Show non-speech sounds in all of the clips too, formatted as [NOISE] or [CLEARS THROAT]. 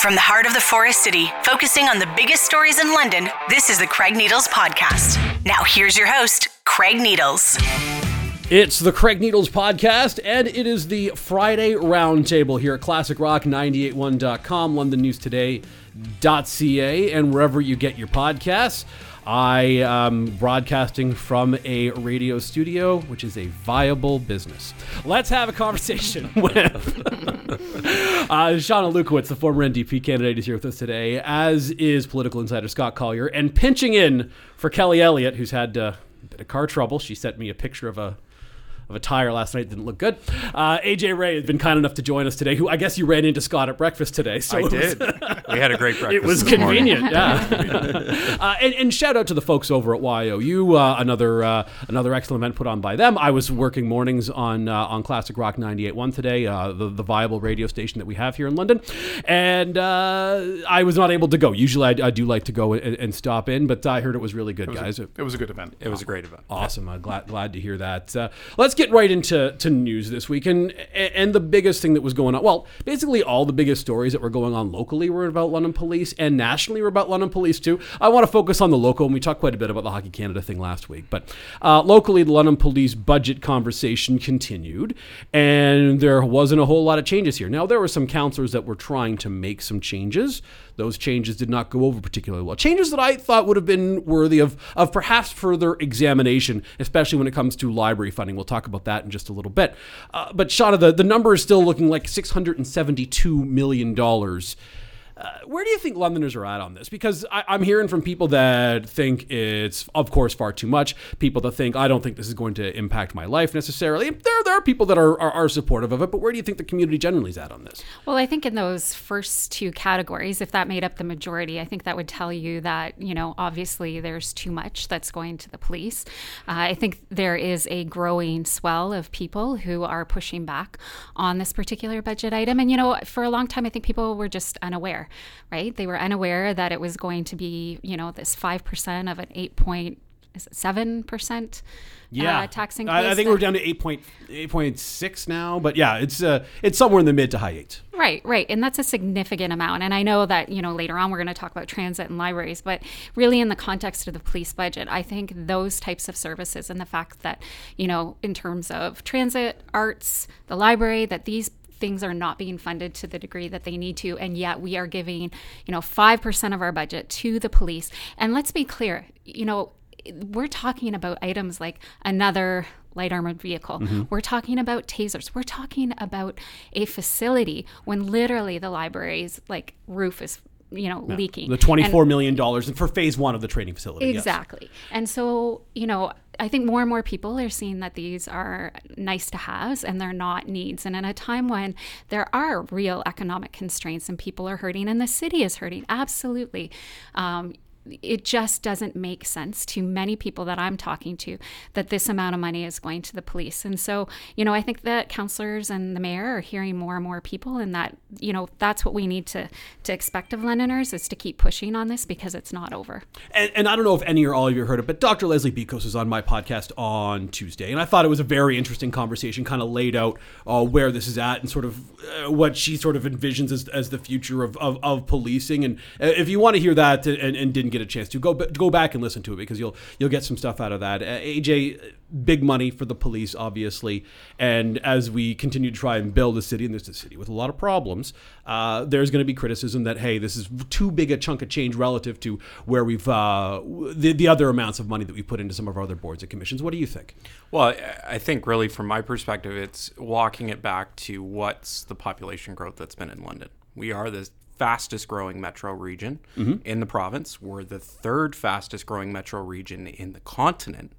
From the heart of the Forest City, focusing on the biggest stories in London, this is the Craig Needles Podcast. Now, here's your host, Craig Needles. It's the Craig Needles podcast, and it is the Friday Roundtable here at ClassicRock981.com, LondonNewsToday.ca, and wherever you get your podcasts. I am broadcasting from a radio studio, which is a viable business. Let's have a conversation [LAUGHS] with [LAUGHS] uh, Shawna Lewkowitz, the former NDP candidate, is here with us today, as is political insider Scott Collyer, and pinching in for Kelly Elliott, who's had uh, a bit of car trouble. She sent me a picture of a of a tire last night. Didn't look good. Uh, AJ Wray has been kind enough to join us today. Who I guess you ran into Scott at breakfast today. So I did. we had a great [LAUGHS] breakfast. It was convenient. yeah. [LAUGHS] [LAUGHS] uh, and, and, shout out to the folks over at YOU. Uh, another uh, another excellent event put on by them. I was working mornings on uh, on Classic Rock 98.1 today, uh, the the viable radio station that we have here in London, and I was not able to go. Usually I, I do like to go and, and, stop in, but I heard it was really good, it was guys. A, it was a good event. It was a great event. Awesome. I'm glad glad to hear that. let's get right into to news this week, and and the biggest thing that was going on. Well, basically all the biggest stories that were going on locally were about London Police, and nationally were about London Police too. I want to focus on the local, and we talked quite a bit about the Hockey Canada thing last week, but uh, locally, the London Police budget conversation continued, and there wasn't a whole lot of changes here. Now there were some councillors that were trying to make some changes. Those changes did not go over particularly well. Changes that I thought would have been worthy of, of perhaps further examination, especially when it comes to library funding. We'll talk about that in just a little bit. Uh, but Shawna, the, the number is still looking like $672 million uh, where do you think Londoners are at on this? Because I, am hearing from people that think it's, of course, far too much. People that think I don't think this is going to impact my life necessarily. There, there are people that are, are, are supportive of it. But where do you think the community generally is at on this? Well, I think in those first two categories, if that made up the majority, I think that would tell you that you know obviously there's too much that's going to the police. Uh, I think there is a growing swell of people who are pushing back on this particular budget item, and you know for a long time I think people were just unaware right? They were unaware that it was going to be, you know, this 5% of an 8 point, is it 7%? Yeah, uh, tax increase. I, I think we're down to 8.8.6 now, but yeah, it's uh, it's somewhere in the mid to high eights. Right, right, and that's a significant amount. And I know that you know later on we're going to talk about transit and libraries, but really in the context of the police budget, I think those types of services and the fact that you know in terms of transit, arts, the library, that these things are not being funded to the degree that they need to and yet we are giving you know 5% of our budget to the police and let's be clear you know we're talking about items like another light armored vehicle. Mm-hmm. We're talking about tasers. We're talking about a facility when literally the library's like roof is you know, yeah. leaking. The twenty-four and, million dollars for phase one of the training facility. Exactly. Yes. And so, you know, I think more and more people are seeing that these are nice to haves and they're not needs. And in a time when there are real economic constraints and people are hurting and the city is hurting, absolutely. Um, it just doesn't make sense to many people that I'm talking to that this amount of money is going to the police. And so, you know, I think that counselors and the mayor are hearing more and more people and that, you know, that's what we need to to expect of Londoners is to keep pushing on this because it's not over. And, and I don't know if any or all of you heard it, but Dr. Leslie Bikos was on my podcast on Tuesday, and I thought it was a very interesting conversation, kind of laid out uh, where this is at and sort of uh, what she sort of envisions as, as the future of, of, of policing. And uh, if you want to hear that and, and didn't get get a chance to go go back and listen to it because you'll you'll get some stuff out of that. Uh, AJ, big money for the police, obviously, and as we continue to try and build a city, and there's a city with a lot of problems, uh, there's going to be criticism that hey, this is too big a chunk of change relative to where we've uh, the the other amounts of money that we put into some of our other boards and commissions. What do you think? Well, I think really from my perspective, it's walking it back to what's the population growth that's been in London. We are the fastest growing metro region mm-hmm. in the province. We're the third fastest growing metro region in the continent.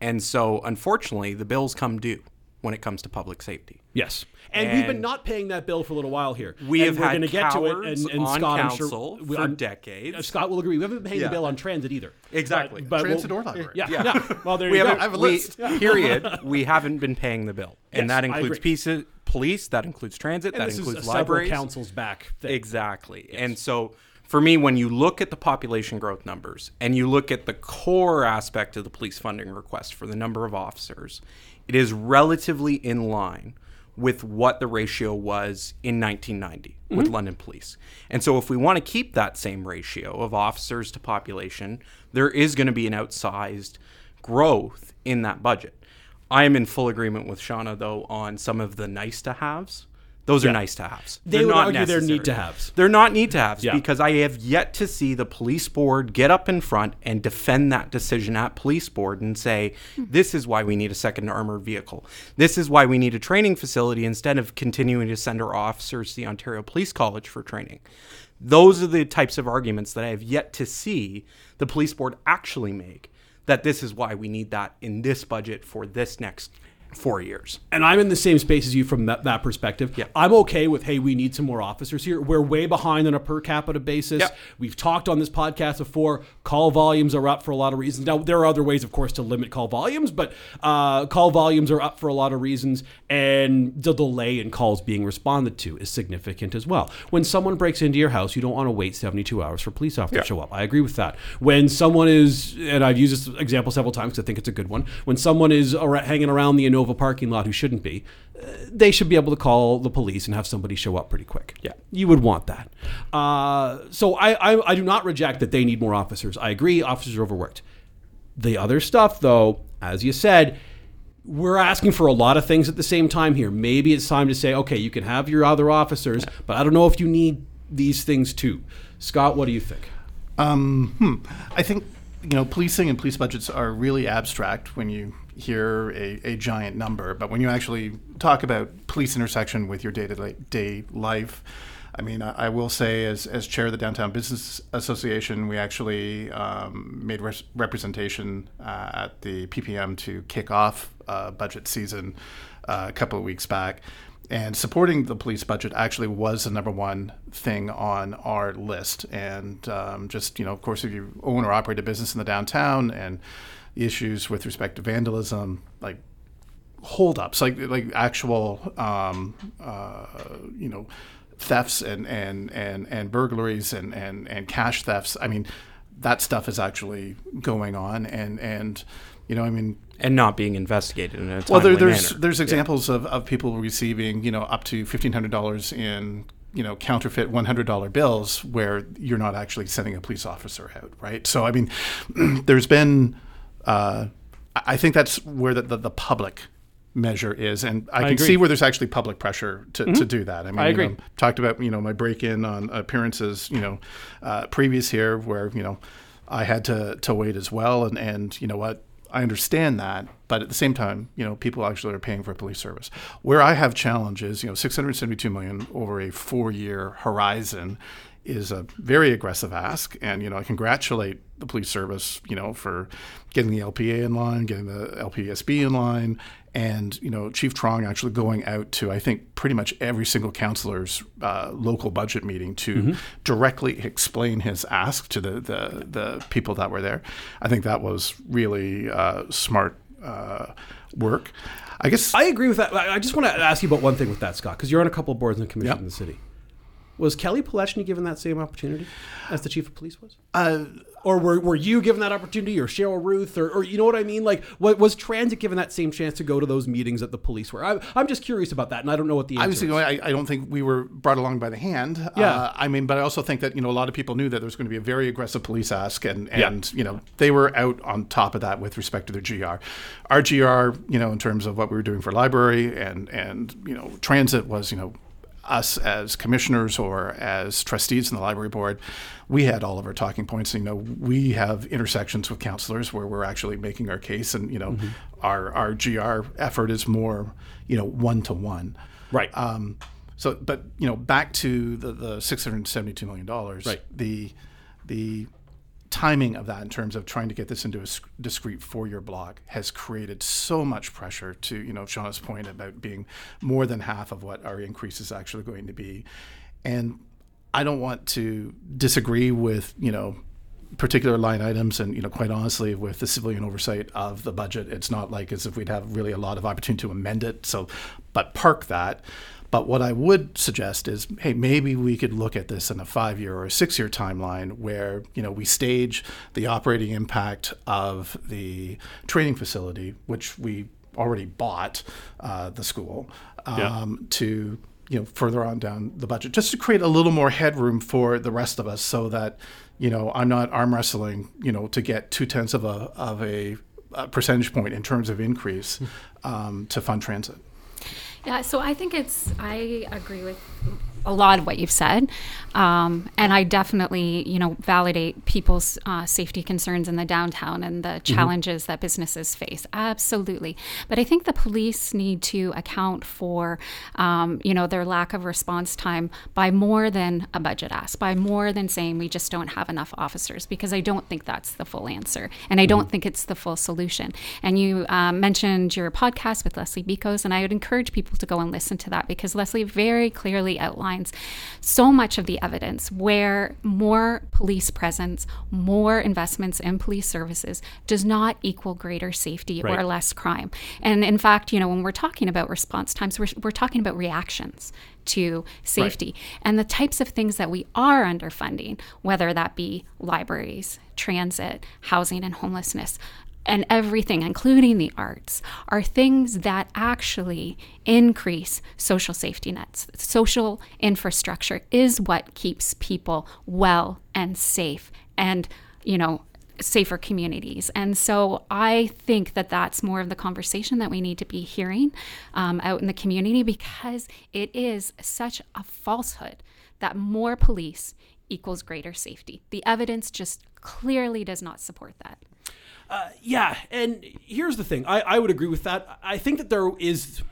And so, unfortunately, the bills come due when it comes to public safety. Yes. And, and we've been not paying that bill for a little while here. We and have we're going to get to it. And, and Scott, I'm sure, for I'm, decades. Scott will agree. We haven't been paying yeah. the bill on transit either. Exactly. But, but transit we'll, or library. Yeah. yeah. yeah. Well, there we you go. I have a list. We, period. We haven't been paying the bill. And yes, that includes pieces police, that includes transit, and that includes libraries. councils back. Thing. Exactly. Yes. And so for me, when you look at the population growth numbers and you look at the core aspect of the police funding request for the number of officers, it is relatively in line with what the ratio was in 1990 with mm-hmm. London Police. And so, if we want to keep that same ratio of officers to population, there is going to be an outsized growth in that budget. I am in full agreement with Shawna, though, on some of the nice to haves. Those are nice to haves. They would argue they're need to haves. They're not need to haves Yeah. because I have yet to see the police board get up in front and defend that decision at police board and say, hmm. this is why we need a second armored vehicle. This is why we need a training facility instead of continuing to send our officers to the Ontario Police College for training. Those are the types of arguments that I have yet to see the police board actually make that this is why we need that in this budget for this next four years. and I'm in the same space as you from that, that perspective. Yeah. I'm okay with, hey, we need some more officers here. We're way behind on a per capita basis. Yeah. We've talked on this podcast before. Call volumes are up for a lot of reasons. Now, there are other ways, of course, to limit call volumes, but uh, call volumes are up for a lot of reasons. And the delay in calls being responded to is significant as well. When someone breaks into your house, you don't want to wait 72 hours for police officers to show up. I agree with that. When someone is, and I've used this example several times because I think it's a good one, when someone is hanging around the Innova parking lot who shouldn't be, uh, they should be able to call the police and have somebody show up pretty quick. Yeah. You would want that. Uh, so I, I, I do not reject that they need more officers. I agree, officers are overworked. The other stuff, though, as you said, we're asking for a lot of things at the same time here. Maybe it's time to say, okay, you can have your other officers, but I don't know if you need these things too. Scott, what do you think? Um, hmm. I think you know policing and police budgets are really abstract when you hear a, a giant number, but when you actually talk about police intersection with your day to day life. I mean, I, I will say, as, as chair of the Downtown Business Association, we actually um, made res- representation uh, at the PPM to kick off uh, budget season uh, a couple of weeks back. And supporting the police budget actually was the number one thing on our list. And um, just, you know, of course, if you own or operate a business in the downtown and issues with respect to vandalism, like holdups, like like actual, um, uh, you know, thefts and and and and burglaries and and and cash thefts. I mean, that stuff is actually going on, and and you know, I mean, And not being investigated in a timely well, there, there's manner. there's examples of, of people receiving you know up to fifteen hundred dollars in you know counterfeit one hundred dollar bills where you're not actually sending a police officer out, right? So I mean, [CLEARS THROAT] there's been uh, I think that's where the, the, the public measure is, and I, can agree. see where there's actually public pressure to, to do that. I mean, I you know, talked about you know my break in on appearances you know uh, previous here where you know I had to to wait as well and and you know what I understand that but at the same time you know people actually are paying for police service where I have challenges you know 672 million over a four year horizon is a very aggressive ask and you know I congratulate the police service you know for getting the LPA in line getting the LPSB in line and you know Chief Truong actually going out to I think pretty much every single councillor's uh, local budget meeting to directly explain his ask to the, the the people that were there. I think that was really uh, smart uh, work. I guess I agree with that. I I just want to ask you about one thing with that, Scott, because you're on a couple of boards and commissions Yep. in the city. Was Kelly Paleczny given that same opportunity as the chief of police was? uh, Or were, were you given that opportunity, or Cheryl Ruth, or, or you know what I mean? Like, what, was transit given that same chance to go to those meetings that the police were? I'm, I'm just curious about that, and I don't know what the answer Obviously, is. I, I don't think we were brought along by the hand. Yeah. Uh, I mean, but I also think that you know a lot of people knew that there was going to be a very aggressive police ask, and Yeah. and you know they were out on top of that with respect to their GR. Our GR, you know, in terms of what we were doing for library and and you know transit was you know us as commissioners or as trustees in the library board, we had all of our talking points. You know, we have intersections with counselors where we're actually making our case, and you know, Mm-hmm. our our GR effort is more you know one to one. Right. Um, so, but you know, back to the, the six hundred seventy-two million dollars. Right. The the timing of that in terms of trying to get this into a discrete four-year block has created so much pressure to you know Shawna's point about being more than half of what our increase is actually going to be, and I don't want to disagree with you know particular line items and you know quite honestly with the civilian oversight of the budget it's not like as if we'd have really a lot of opportunity to amend it. So but park that but what I would suggest is, hey, maybe we could look at this in a five-year or a six-year timeline, where you know we stage the operating impact of the training facility, which we already bought uh, the school. um, to you know further on down the budget, just to create a little more headroom for the rest of us, so that you know I'm not arm wrestling, you know, to get two tenths of a of a, a percentage point in terms of increase um, to fund transit. Yeah, so I think it's, I agree with a lot of what you've said. Um, and I definitely, you know, validate people's uh, safety concerns in the downtown and the challenges that businesses face. Absolutely. But I think the police need to account for, um, you know, their lack of response time by more than a budget ask, by more than saying we just don't have enough officers, because I don't think that's the full answer. And I don't think it's the full solution. And you um, mentioned your podcast with Leslie Bikos, and I would encourage people to go and listen to that because Leslie very clearly so much of the evidence where more police presence, more investments in police services does not equal greater safety or less crime. And in fact, you know, when we're talking about response times, we're, we're talking about reactions to safety and the types of things that we are underfunding, whether that be libraries, transit, housing, and homelessness. And everything, including the arts, are things that actually increase social safety nets. Social infrastructure is what keeps people well and safe and, you know, safer communities. And so I think that that's more of the conversation that we need to be hearing um, out in the community because it is such a falsehood that more police equals greater safety. The evidence just clearly does not support that. Uh, yeah, and here's the thing. I, I would agree with that. I think that there is,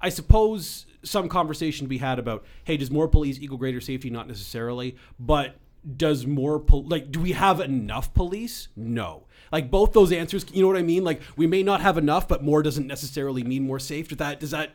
I suppose, some conversation to be had about, hey, does more police equal greater safety? Not necessarily, but does more pol- like do we have enough police? No. Like both those answers, you know what I mean? Like we may not have enough, but more doesn't necessarily mean more safe. Does that does that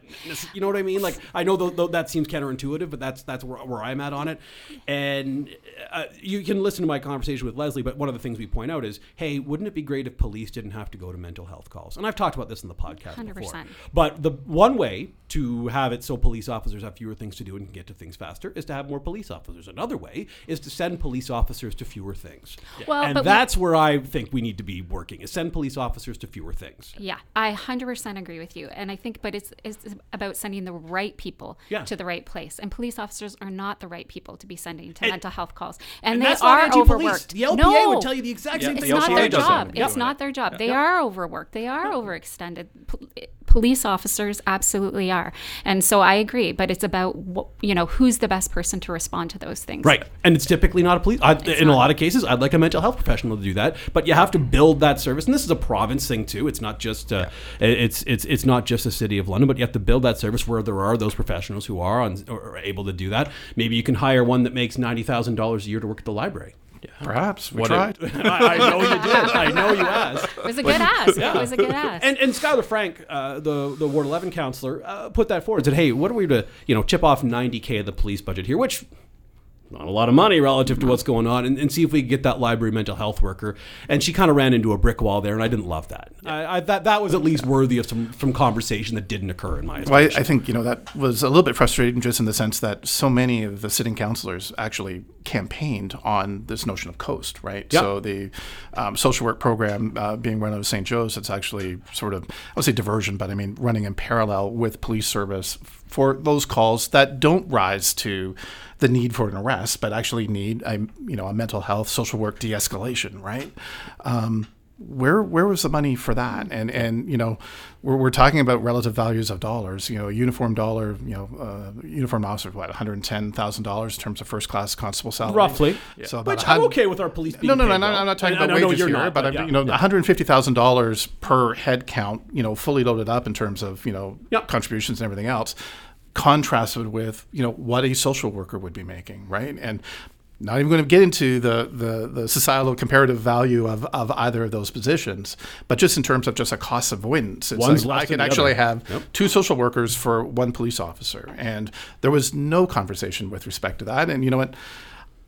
you know what I mean? Like I know th- th- that seems counterintuitive, but that's that's where, where I'm at on it. And uh, you can listen to my conversation with Leslie, but one of the things we point out is, hey, wouldn't it be great if police didn't have to go to mental health calls? And I've talked about this in the podcast before. 100%. But the one way to have it so police officers have fewer things to do and can get to things faster is to have more police officers. Another way is to send police officers to fewer things. Well, and but we- that's where I think we need to be working is send police officers to fewer things. Yeah, I 100% agree with you. And I think, but it's, it's about sending the right people Yeah. to the right place. And police officers are not the right people to be sending to And- mental health calls. And, and they are overworked. The LPA no, would tell you the exact same Yeah, it's thing. the not their job. It's not their job. They are overworked. They are overextended. Pol- police officers absolutely are. And so I agree, but it's about wh- you know who's the best person to respond to those things. Right, and it's typically not a police. I, in a lot of cases, I'd like a mental health professional to do that, but you have to build that service. And this is a province thing too. It's not just uh, it's it's it's not just the city of London, but you have to build that service where there are those professionals who are on, or are able to do that. Maybe you can hire one that makes ninety thousand dollars a year to work at the library. Perhaps we What tried. [LAUGHS] I, I know you did. I know you asked. It was a good ask. Yeah. It was a good ask. And and Skylar Franke, uh, the the Ward 11 counselor, uh, put that forward. And said, "Hey, what are we to you know chip off 90k of the police budget here?" Which not a lot of money relative to what's going on, and, and see if we could get that library mental health worker. And she kind of ran into a brick wall there, and I didn't love that. I, I that that was at least worthy of some some conversation that didn't occur in my Well, I. I think you know that was a little bit frustrating, just in the sense that so many of the sitting councillors actually campaigned on this notion of coast, right? Yep. So the um, social work program uh, being run out of St. Joe's, it's actually sort of I would say diversion, but I mean running in parallel with police service for those calls that don't rise to the need for an arrest, but actually need a you know a mental health social work de-escalation, right? Um, where where was the money for that? And and you know, we're, we're talking about relative values of dollars. You know, a uniform dollar, you know, uh, uniform officer, what, one hundred ten thousand dollars in terms of first class constable salary, roughly. So about Which a I'm okay with our police being No, no, no, paid no, well. I'm not talking I- I about know wages here, not, but, I, yeah, you know, yeah. one hundred fifty thousand dollars per head count, you know, fully loaded up in terms of you know Yep. contributions and everything else, contrasted with you know what a social worker would be making, right? And not even going to get into the, the, the societal comparative value of, of either of those positions, but just in terms of just a cost avoidance. It's One's like I could actually other. have Yep. two social workers for one police officer, and there was no conversation with respect to that. And you know what?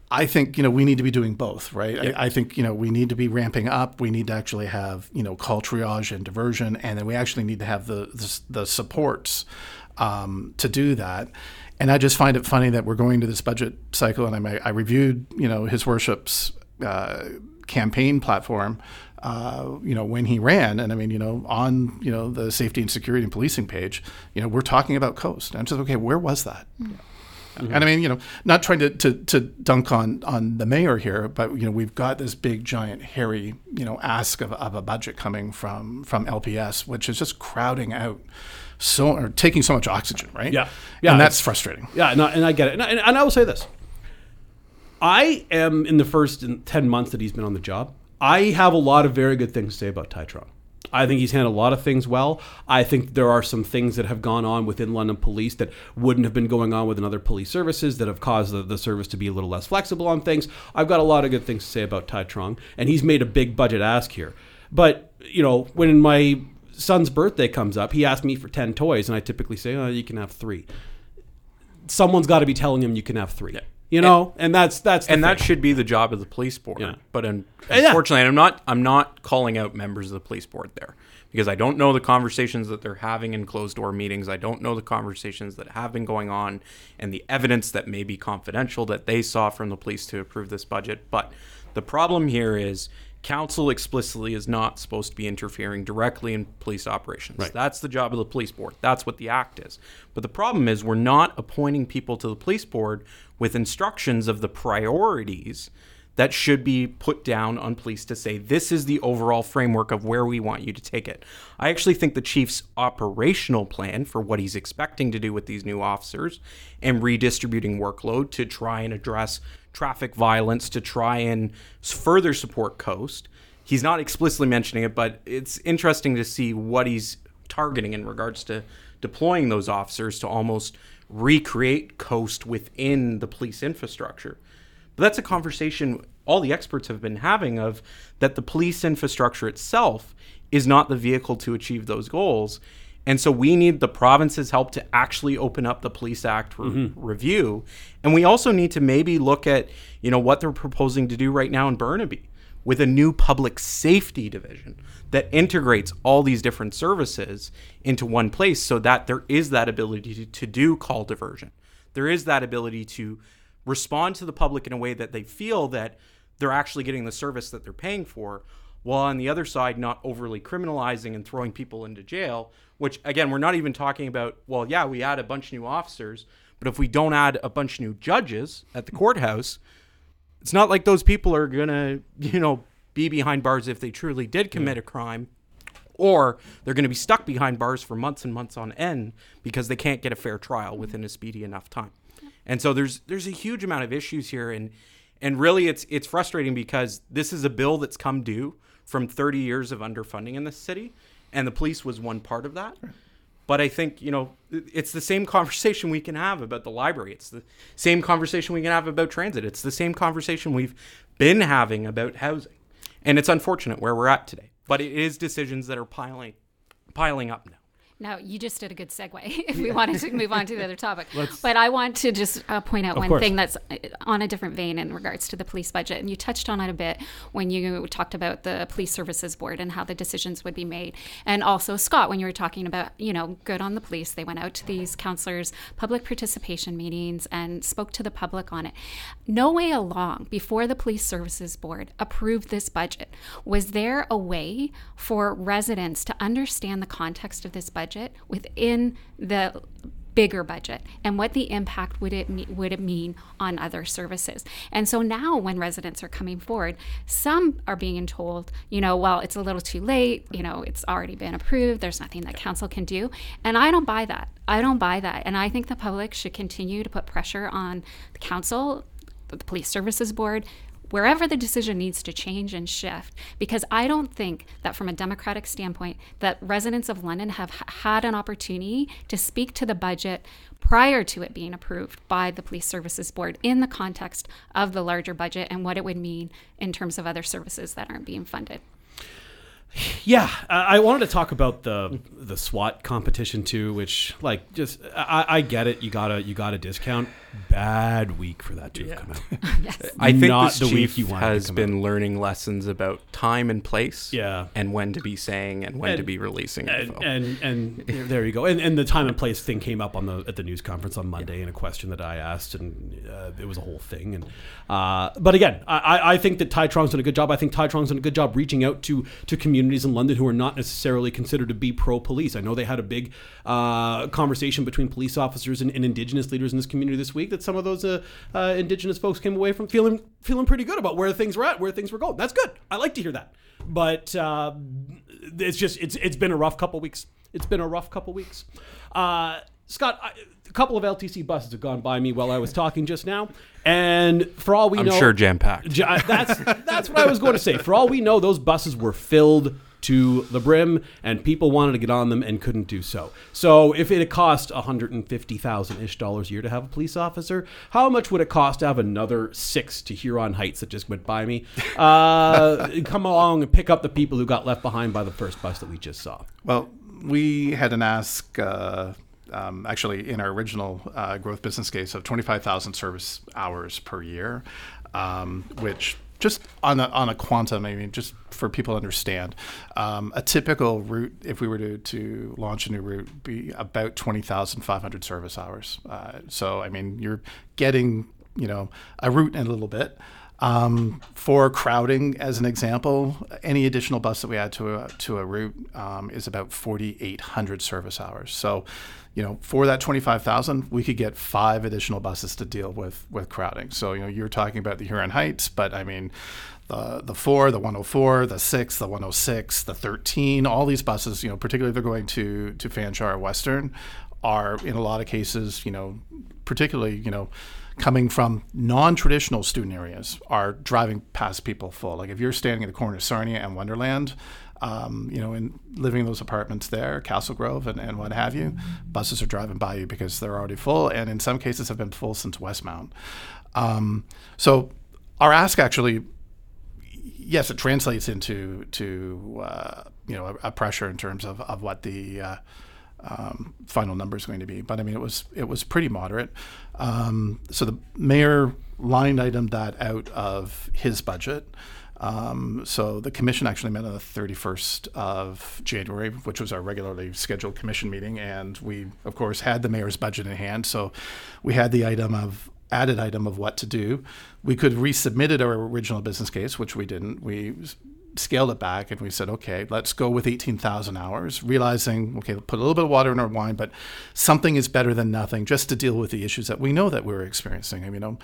I think you know we need to be doing both, right? I, I think you know we need to be ramping up. We need to actually have you know call triage and diversion, and then we actually need to have the the, the supports um, to do that. And I just find it funny that we're going to this budget cycle, and I, I reviewed you know his worship's uh, campaign platform uh, you know, when he ran. And I mean, you know, on you know the safety and security and policing page, you know, we're talking about Coast. And I'm just okay. Where was that? Mm-hmm. And I mean, you know, not trying to, to, to dunk on, on the mayor here, but you know, we've got this big, giant, hairy, you know, ask of, of a budget coming from from LPS, which is just crowding out so or taking so much oxygen, right? Yeah, yeah, and that's frustrating. Yeah, no, and I get it, and, and, and I will say this: I am in the first ten months that he's been on the job. I have a lot of very good things to say about Thai Truong. I think he's handled a lot of things well. I think there are some things that have gone on within London Police that wouldn't have been going on within other police services that have caused the, the service to be a little less flexible on things. I've got a lot of good things to say about Thai Truong, and he's made a big budget ask here. But, you know, when my son's birthday comes up, he asks me for 10 toys, and I typically say, oh, you can have three. Someone's got to be telling him you can have three. Yeah. You know, and, and that's that's and thing. that should be the job of the police board. Yeah. But un- uh, unfortunately, yeah. I'm not I'm not calling out members of the police board there because I don't know the conversations that they're having in closed door meetings. I don't know the conversations that have been going on and the evidence that may be confidential that they saw from the police to approve this budget. But the problem here is council explicitly is not supposed to be interfering directly in police operations. Right. That's the job of the police board. That's what the act is. But the problem is we're not appointing people to the police board with instructions of the priorities that should be put down on police to say this is the overall framework of where we want you to take it. I actually think the chief's operational plan for what he's expecting to do with these new officers and redistributing workload to try and address traffic violence to try and further support coast. He's not explicitly mentioning it, but it's interesting to see what he's targeting in regards to deploying those officers to almost recreate coast within the police infrastructure. But that's a conversation all the experts have been having of that the police infrastructure itself is not the vehicle to achieve those goals. And so we need the province's help to actually open up the Police Act re- mm-hmm. review. And we also need to maybe look at, you know, what they're proposing to do right now in Burnaby with a new public safety division that integrates all these different services into one place so that there is that ability to, to do call diversion. There is that ability to respond to the public in a way that they feel that they're actually getting the service that they're paying for, while on the other side, not overly criminalizing and throwing people into jail. Which, again, we're not even talking about, well, yeah, we add a bunch of new officers, but if we don't add a bunch of new judges at the courthouse, it's not like those people are going to, you know, be behind bars if they truly did commit yeah. a crime or they're going to be stuck behind bars for months and months on end because they can't get a fair trial within a speedy enough time. And so there's there's a huge amount of issues here and and really it's it's frustrating because this is a bill that's come due from 30 years of underfunding in this city and the police was one part of that. But I think, you know, it's the same [LAUGHS] conversation we can have about the library. It's the same conversation we can have about transit. It's the same conversation we've been having about housing. And it's unfortunate where we're at today. But it is decisions that are piling piling up now. Now, you just did a good segue [LAUGHS] if we wanted to move on to the other [LAUGHS] topic. but I want to just uh, point out one course. thing that's uh, on a different vein in regards to the police budget. And you touched on it a bit when you talked about the police services board and how the decisions would be made. And also, Scott, when you were talking about, you know, good on the police, they went out to these counselors' public participation meetings and spoke to the public on it. No way along before the police services board approved this budget was there a way for residents to understand the context of this budget budget within the bigger budget and what the impact would it me- would it mean on other services. And so now when residents are coming forward some are being told you know well it's a little too late you know it's already been approved there's nothing that council can do. And i don't buy that. I don't buy that. And i think the public should continue to put pressure on the council the police services board wherever the decision needs to change and shift because i don't think that from a democratic standpoint that residents of london have had an opportunity to speak to the budget prior to it being approved by the police services board in the context of the larger budget and what it would mean in terms of other services that aren't being funded Yeah, I wanted to talk about the the SWAT competition too, which like just I, I get it. You gotta you got to discount. Bad week for that to have come out. [LAUGHS] I think Not this the week chief you has come been learning lessons about time and place, Yeah. and when to be saying and when to be releasing and info. and, and there- there you go. And, and the time and place thing came up on the at the news conference on Monday in a question that I asked, and uh, it was a whole thing. And uh, but again, I, I- I think that Thai Truong's done a good job. I think Thai Truong's done a good job reaching out to to communities in London who are not necessarily considered to be pro police. I know they had a big uh, conversation between police officers and, and Indigenous leaders in this community this week. That some of those uh, uh, Indigenous folks came away from feeling feeling pretty good about where things were at, where things were going. That's good. I like to hear that. But uh, it's just it's it's been a rough couple weeks. It's been a rough couple weeks. Uh, Scott, I, a couple of LTC buses have gone by me while I was talking just now, and for all we I'm know, sure jam packed. J- that's that's what I was going to say. For all we know, those buses were filled to the brim, and people wanted to get on them and couldn't do so. So, if it cost one hundred and fifty thousand ish dollars a year to have a police officer, how much would it cost to have another six to Huron Heights that just went by me [LAUGHS] uh, come along and pick up the people who got left behind by the first bus that we just saw? Well, we had an ask, uh, um, actually, in our original uh, growth business case of 25,000 service hours per year, um, which just on a, on a quantum, I mean, just for people to understand, um, a typical route, if we were to, to launch a new route, would be about 20,500 service hours. Uh, so, I mean, you're getting, you know, a route in a little bit. Um, for crowding, as an example, any additional bus that we add to a to a route um, is about 4,800 service hours. So, you know, for that 25,000, we could get five additional buses to deal with with crowding. So, you know, you're talking about the Huron Heights, but I mean, the the four, the 104, the six, the 106, the 13, all these buses, you know, particularly if they're going to to Fanshawe Western, are in a lot of cases, you know, particularly, you know coming from non-traditional student areas are driving past people full. Like if you're standing at the corner of Sarnia and Wonderland, um, you know, in living in those apartments there, Castle Grove and, and what have you, buses are driving by you because they're already full, and in some cases have been full since Westmount. Um, so our ask actually, yes, it translates into to uh, you know a, a, pressure in terms of, of what the uh, um, final number is going to be. But I mean, it was it was pretty moderate. Um, so the mayor line item that out of his budget. Um, so the commission actually met on the 31st of January, which was our regularly scheduled commission meeting, and we of course had the mayor's budget in hand. So we had the item of added item of what to do. We could resubmitted our original business case, which we didn't. We scaled it back and we said, okay, let's go with 18,000 hours, realizing, okay, put a little bit of water in our wine, but something is better than nothing just to deal with the issues that we know that we're experiencing. I mean, you know,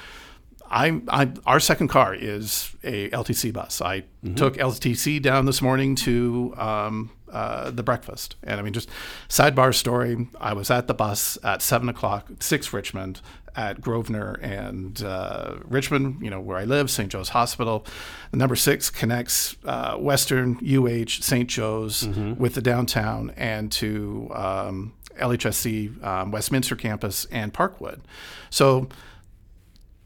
I, I, our second car is a LTC bus. I mm-hmm. took LTC down this morning to um, uh, the breakfast, and I mean, just sidebar story. I was at the bus at seven o'clock, six Richmond, at Grosvenor and uh, Richmond, you know, where I live, St. Joe's Hospital. The number six connects uh, Western, UH, St. Joe's mm-hmm. with the downtown and to um, LHSC um, Westminster campus and Parkwood. So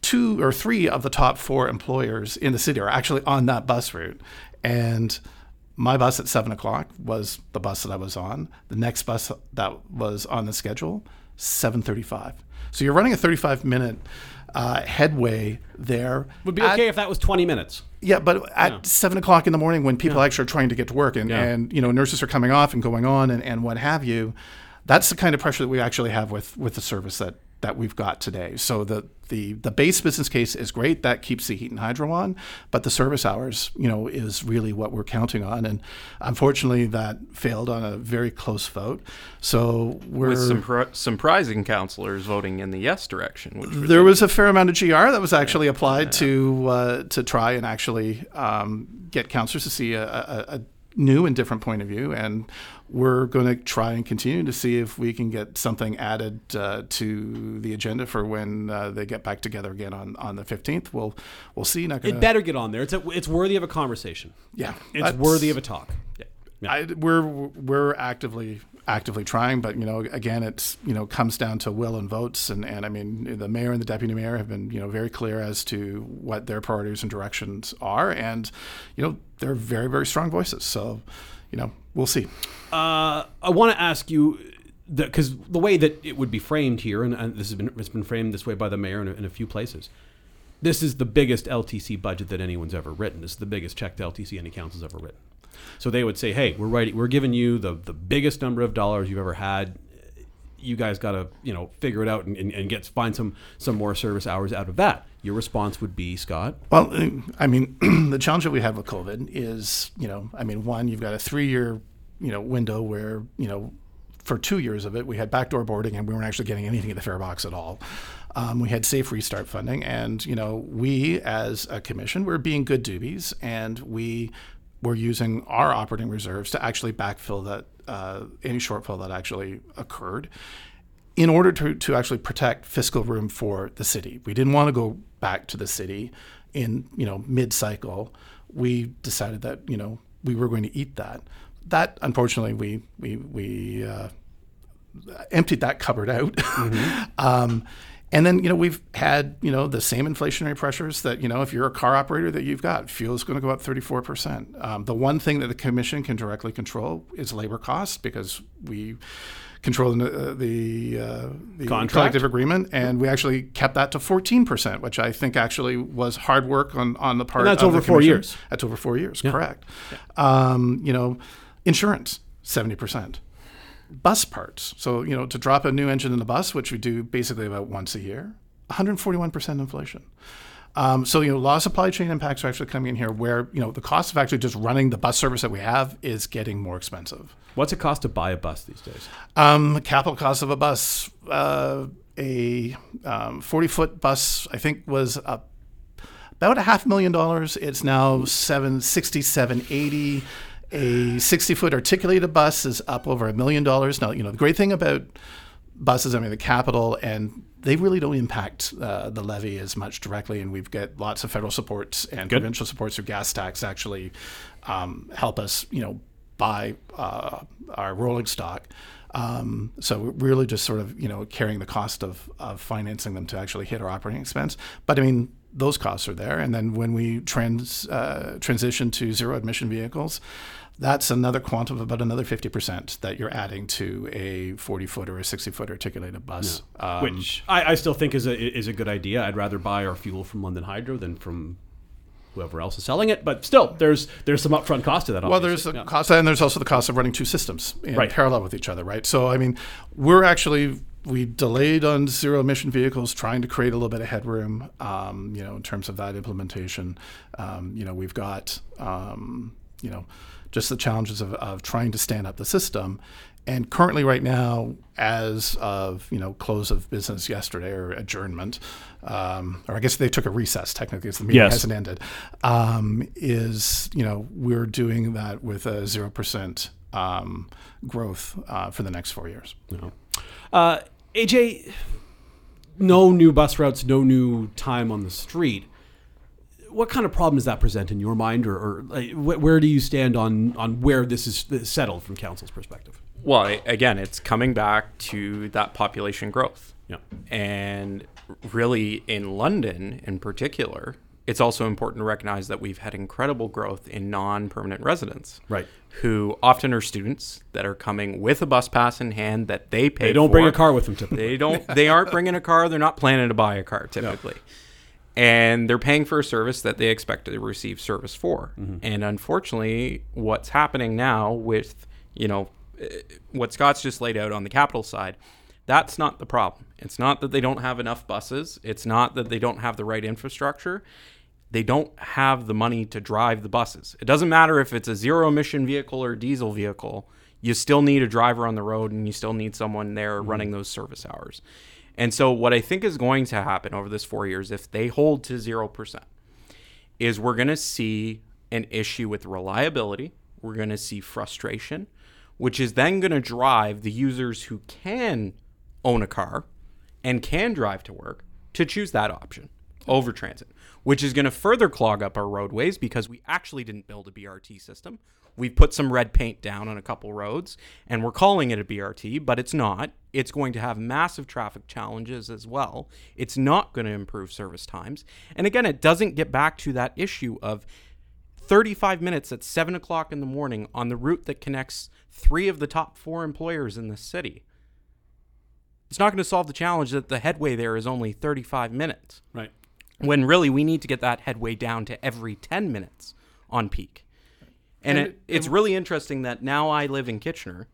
two or three of the top four employers in the city are actually on that bus route. And my bus at seven o'clock was the bus that I was on. The next bus that was on the schedule, 735. So you're running a 35 minute uh, headway there. Would be okay at, if that was 20 minutes. Yeah, but at yeah. seven o'clock in the morning when people yeah. actually are trying to get to work and, yeah. and you know nurses are coming off and going on and, and what have you, that's the kind of pressure that we actually have with with the service that that we've got today. So the the the base business case is great. That keeps the heat and hydro on, but the service hours, you know, is really what we're counting on. And unfortunately, that failed on a very close vote. So we're with some pr- surprising councillors voting in the yes direction. Which there was a fair amount of GR that was actually applied yeah. to uh, to try and actually um, get councillors to see a, a, a new and different point of view and we're going to try and continue to see if we can get something added uh, to the agenda for when uh, they get back together again on, on the 15th. We'll we'll see. Not gonna, it better get on there. It's a, it's worthy of a conversation. Yeah, it's worthy of a talk. Yeah. yeah. I, we're we're actively actively trying, but you know, again, it's you know comes down to will and votes, and and I mean, the mayor and the deputy mayor have been you know very clear as to what their priorities and directions are, and you know, they're very very strong voices. So, you know, we'll see. Uh, I want to ask you because the way that it would be framed here, and, and this has been it's been framed this way by the mayor in a, in a few places. This is the biggest LTC budget that anyone's ever written. This is the biggest check to LTC any council's ever written. So they would say, "Hey, we're writing, we're giving you the the biggest number of dollars you've ever had. You guys got to you know figure it out and, and, and, get find some some more service hours out of that." Your response would be, Scott. Well, I mean, [CLEARS THROAT] the challenge that we have with COVID is, you know, I mean, one, you've got a three year, you know, window where you know for two years of it, we had backdoor boarding and we weren't actually getting anything at the fare box at all. Um, we had safe restart funding, and you know, we as a commission were being good doobies, and we were using our operating reserves to actually backfill that uh, any shortfall that actually occurred in order to, to actually protect fiscal room for the city. We didn't want to go back to the city in you know mid cycle. We decided that you know we were going to eat that. That unfortunately we we we uh, emptied that cupboard out. Mm-hmm. [LAUGHS] um, and then, you know, we've had, you know, the same inflationary pressures that, you know, if you're a car operator that you've got, fuel is going to go up 34%. Um, the one thing that the commission can directly control is labor costs because we control the, uh, the, uh, the collective agreement, and we actually kept that to 14%, which I think actually was hard work on, on the part and that's of over the four years. That's over four years, yeah. correct. Yeah. Um, you know, insurance, 70% bus parts. So, you know, to drop a new engine in the bus, which we do basically about once a year, 141% inflation. Um, so, you know, a lot of supply chain impacts are actually coming in here where, you know, the cost of actually just running the bus service that we have is getting more expensive. What's it cost to buy a bus these days? Um, capital cost of a bus, uh, a 40 um, foot bus, I think was about a half million dollars. It's now 760, 780 a 60 foot articulated bus is up over a million dollars. Now, you know, the great thing about buses, I mean, the capital, and they really don't impact uh, the levy as much directly. And we've got lots of federal supports and Good. provincial supports through gas tax actually um, help us, you know, buy uh, our rolling stock. Um, so really just sort of, you know, carrying the cost of, of financing them to actually hit our operating expense. But I mean, those costs are there. And then when we trans, uh, transition to zero emission vehicles, that's another quantum of about another 50% that you're adding to a 40 foot or a 60 foot articulated bus. Yeah. Um, Which I, I, still think is a, is a good idea. I'd rather buy our fuel from London Hydro than from whoever else is selling it. But still, there's there's some upfront cost to that. Well, there's the yeah. cost, and there's also the cost of running two systems in right. parallel with each other, right? So, I mean, we're actually we delayed on zero emission vehicles, trying to create a little bit of headroom, um, you know, in terms of that implementation. Um, you know, we've got, um, you know, just the challenges of, of trying to stand up the system. And currently, right now, as of you know close of business yesterday or adjournment, um, or I guess they took a recess technically, because the meeting yes. hasn't ended. Um, is you know we're doing that with a zero percent um, growth uh, for the next four years. No. Uh, AJ, no new bus routes, no new time on the street. What kind of problem does that present in your mind, or, or like, where do you stand on on where this is settled from council's perspective? Well, again, it's coming back to that population growth. Yeah. And really, in London in particular, it's also important to recognize that we've had incredible growth in non-permanent residents, right? Who often are students that are coming with a bus pass in hand that they pay. They don't for. bring a car with them typically. They don't. They aren't bringing a car. They're not planning to buy a car typically, no. and they're paying for a service that they expect to receive service for. Mm-hmm. And unfortunately, what's happening now with you know what Scott's just laid out on the capital side, that's not the problem. It's not that they don't have enough buses. It's not that they don't have the right infrastructure they don't have the money to drive the buses. It doesn't matter if it's a zero emission vehicle or diesel vehicle, you still need a driver on the road and you still need someone there mm-hmm. running those service hours. And so, what I think is going to happen over this four years, if they hold to 0%, is we're going to see an issue with reliability. We're going to see frustration, which is then going to drive the users who can own a car and can drive to work to choose that option. over transit, which is going to further clog up our roadways because we actually didn't build a BRT system. We've put some red paint down on a couple roads and we're calling it a BRT, but it's not. It's going to have massive traffic challenges as well. It's not going to improve service times. And again, it doesn't get back to that issue of 35 minutes at 7 o'clock in the morning on the route that connects three of the top four employers in the city. It's not going to solve the challenge that the headway there is only 35 minutes. Right. When really we need to get that headway down to every 10 minutes on peak. And, And it, it's really interesting that now I live in Kitchener,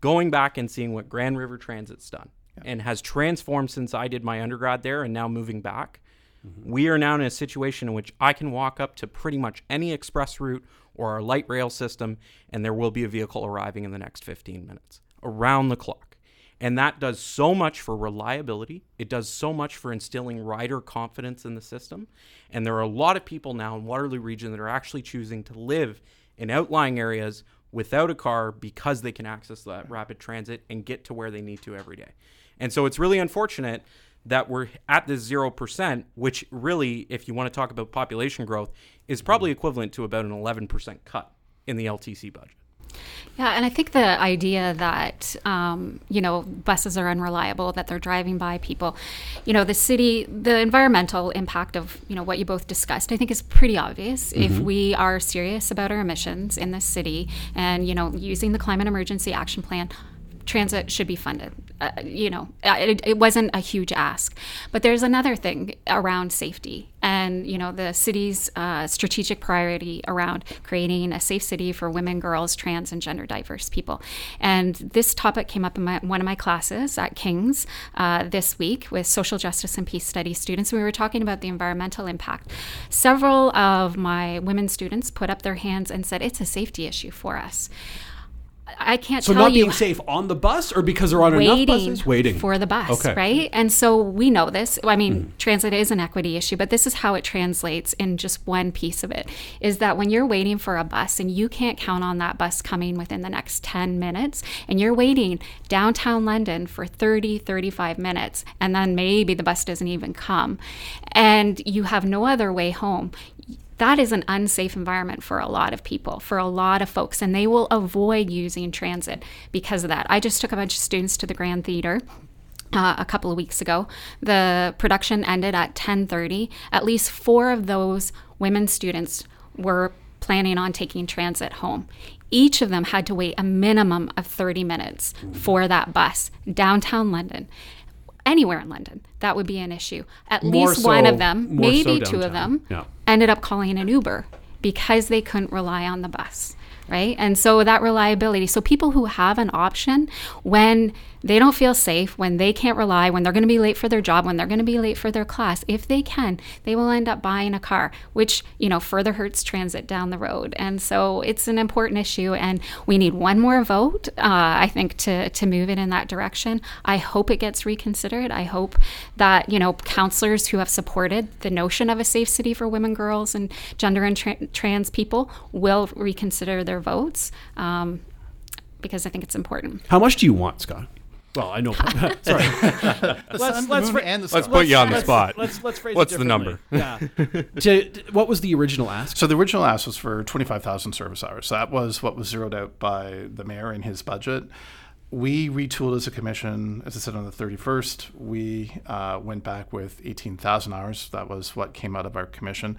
going back and seeing what Grand River Transit's done and has transformed since I did my undergrad there and now moving back. Mm-hmm. We are now in a situation in which I can walk up to pretty much any express route or our light rail system, and there will be a vehicle arriving in the next 15 minutes around the clock. And that does so much for reliability. It does so much for instilling rider confidence in the system. And there are a lot of people now in Waterloo Region that are actually choosing to live in outlying areas without a car because they can access that rapid transit and get to where they need to every day. And so it's really unfortunate that we're at this 0%, which really, if you want to talk about population growth, is probably equivalent to about an 11% cut in the LTC budget. Yeah, and I think the idea that um, you know buses are unreliable, that they're driving by people, you know, the city, the environmental impact of you know what you both discussed, I think is pretty obvious. If we are serious about our emissions in this city, and you know, using the climate emergency action plan, transit should be funded. Uh, you know, uh, it, it wasn't a huge ask. But there's another thing around safety and, you know, the city's uh, strategic priority around creating a safe city for women, girls, trans, and gender diverse people. And this topic came up in my, one of my classes at King's uh, this week with social justice and peace studies students. We were talking about the environmental impact. Several of my women students put up their hands and said, it's a safety issue for us. I can't So tell not you being safe on the bus, or because there aren't enough buses, waiting for the bus, Okay. right? And so we know this. I mean, Mm. transit is an equity issue, but this is how it translates in just one piece of it is that when you're waiting for a bus and you can't count on that bus coming within the next 10 minutes and you're waiting downtown London for 30, 35 minutes and then maybe the bus doesn't even come and you have no other way home that is an unsafe environment for a lot of people, for a lot of folks, and they will avoid using transit because of that. I just took a bunch of students to the Grand Theater. Uh, a couple of weeks ago, the production ended at 10:30. At least four of those women students were planning on taking transit home. Each of them had to wait a minimum of 30 minutes for that bus downtown London. Anywhere in London, that would be an issue. At More least one of them, more so maybe two of them, Yeah. ended up calling an Uber because they couldn't rely on the bus, right? And so that reliability. So people who have an option when they don't feel safe, when they can't rely, when they're going to be late for their job, when they're going to be late for their class, if they can, they will end up buying a car, which, you know, further hurts transit down the road. And so it's an important issue and we need one more vote, uh, I think, to, to move it in that direction. I hope it gets reconsidered. I hope that, you know, counselors who have supported the notion of a safe city for women, girls, and gender and tra- trans people will reconsider their votes um, because I think it's important. How much do you want, Scott? Well, I know. [LAUGHS] Sorry. The Let's- sun, let's moon, fra- and the Let's put you on the Let's- spot. Let's let's phrase What's it the number? Yeah. to, [LAUGHS] to- what was the original ask? So the original ask was for 25,000 service hours. So that was what was zeroed out by the mayor in his budget. We retooled as a commission, as I said on the 31st. We uh, went back with 18,000 hours. That was what came out of our commission.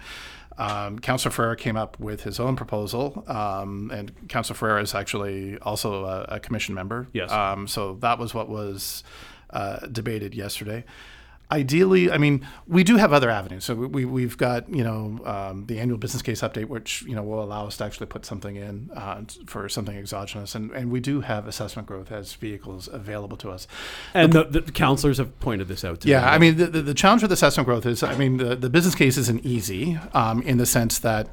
Um, Councillor Ferreira came up with his own proposal, um, and Councillor Ferreira is actually also a, a commission member. Yes. Um, so that was what was uh, debated yesterday. Ideally, I mean, we do have other avenues. So we, we, we've got, you know, um, the annual business case update, which, you know, will allow us to actually put something in uh, for something exogenous. And, and we do have assessment growth as vehicles available to us. And the, the counselors have pointed this out to Yeah. I mean, the, the, the challenge with assessment growth is, I mean, the, the business case isn't easy um, in the sense that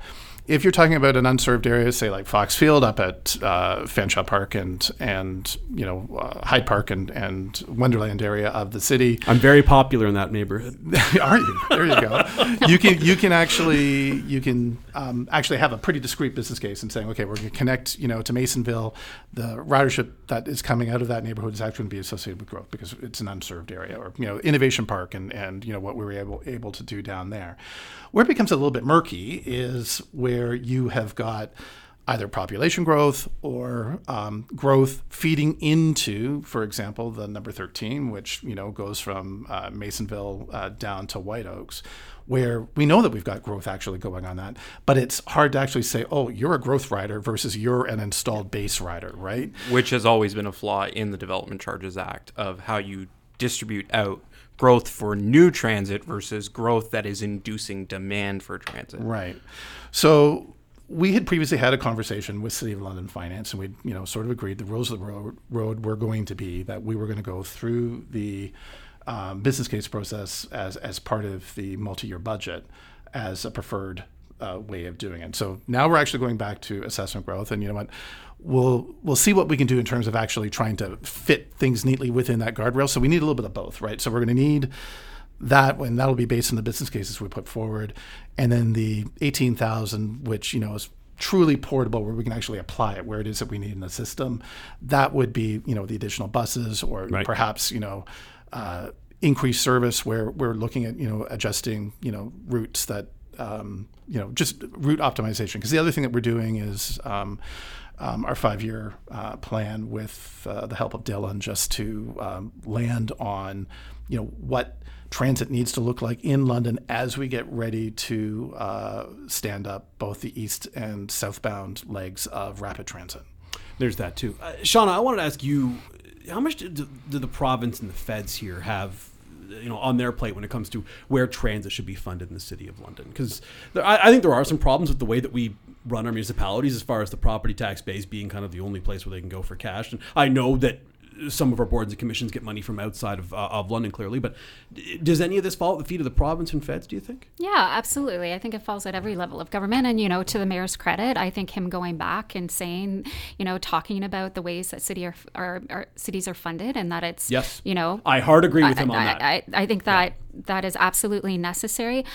if you're talking about an unserved area, say like Fox Field up at uh, Fanshawe Park and and you know uh, Hyde Park and and Wonderland area of the city, I'm very popular in that neighborhood. [LAUGHS] are you? There you go. You can you can actually you can um, actually have a pretty discrete business case and saying, okay, we're going to connect you know to Masonville. The ridership that is coming out of that neighborhood is actually going to be associated with growth because it's an unserved area, or you know Innovation Park and and you know what we were able able to do down there. Where it becomes a little bit murky is where you have got either population growth or um, growth feeding into, for example, the number 13, which you know goes from uh, Masonville uh, down to White Oaks, where we know that we've got growth actually going on that, but it's hard to actually say, oh, you're a growth rider versus you're an installed base rider, right? which has always been a flaw in the Development Charges Act of how you distribute out growth for new transit versus growth that is inducing demand for transit. Right. So we had previously had a conversation with City of London Finance, and we, you know, sort of agreed the rules of the road, road were going to be that we were going to go through the um, business case process as as part of the multi-year budget as a preferred uh, way of doing it. So now we're actually going back to assessment growth, and you know what, we'll we'll see what we can do in terms of actually trying to fit things neatly within that guardrail. So we need a little bit of both, right? So we're going to need that and that'll be based on the business cases we put forward and then the 18,000 which you know is truly portable where we can actually apply it where it is that we need in the system that would be you know the additional buses or Right. perhaps you know uh, increased service where we're looking at you know adjusting you know routes that um, you know just route optimization because the other thing that we're doing is um, um, our five-year uh, plan with uh, the help of Dylan just to um, land on you know what transit needs to look like in London as we get ready to uh, stand up both the east and southbound legs of rapid transit. There's that too. Uh, Shawna, I wanted to ask you, how much do, do the province and the feds here have, you know, on their plate when it comes to where transit should be funded in the city of London? Because I, I think there are some problems with the way that we run our municipalities, as far as the property tax base being kind of the only place where they can go for cash. And I know that some of our boards and commissions get money from outside of, uh, of London, clearly. But does any of this fall at the feet of the province and feds? Do you think? Yeah, absolutely. I think it falls at every level of government. And, you know, to the mayor's credit, I think him going back and saying, you know, talking about the ways that city are, are, are cities are funded and that it's, Yes. you know, I hard agree with him on I, that. I, I think that that is absolutely necessary.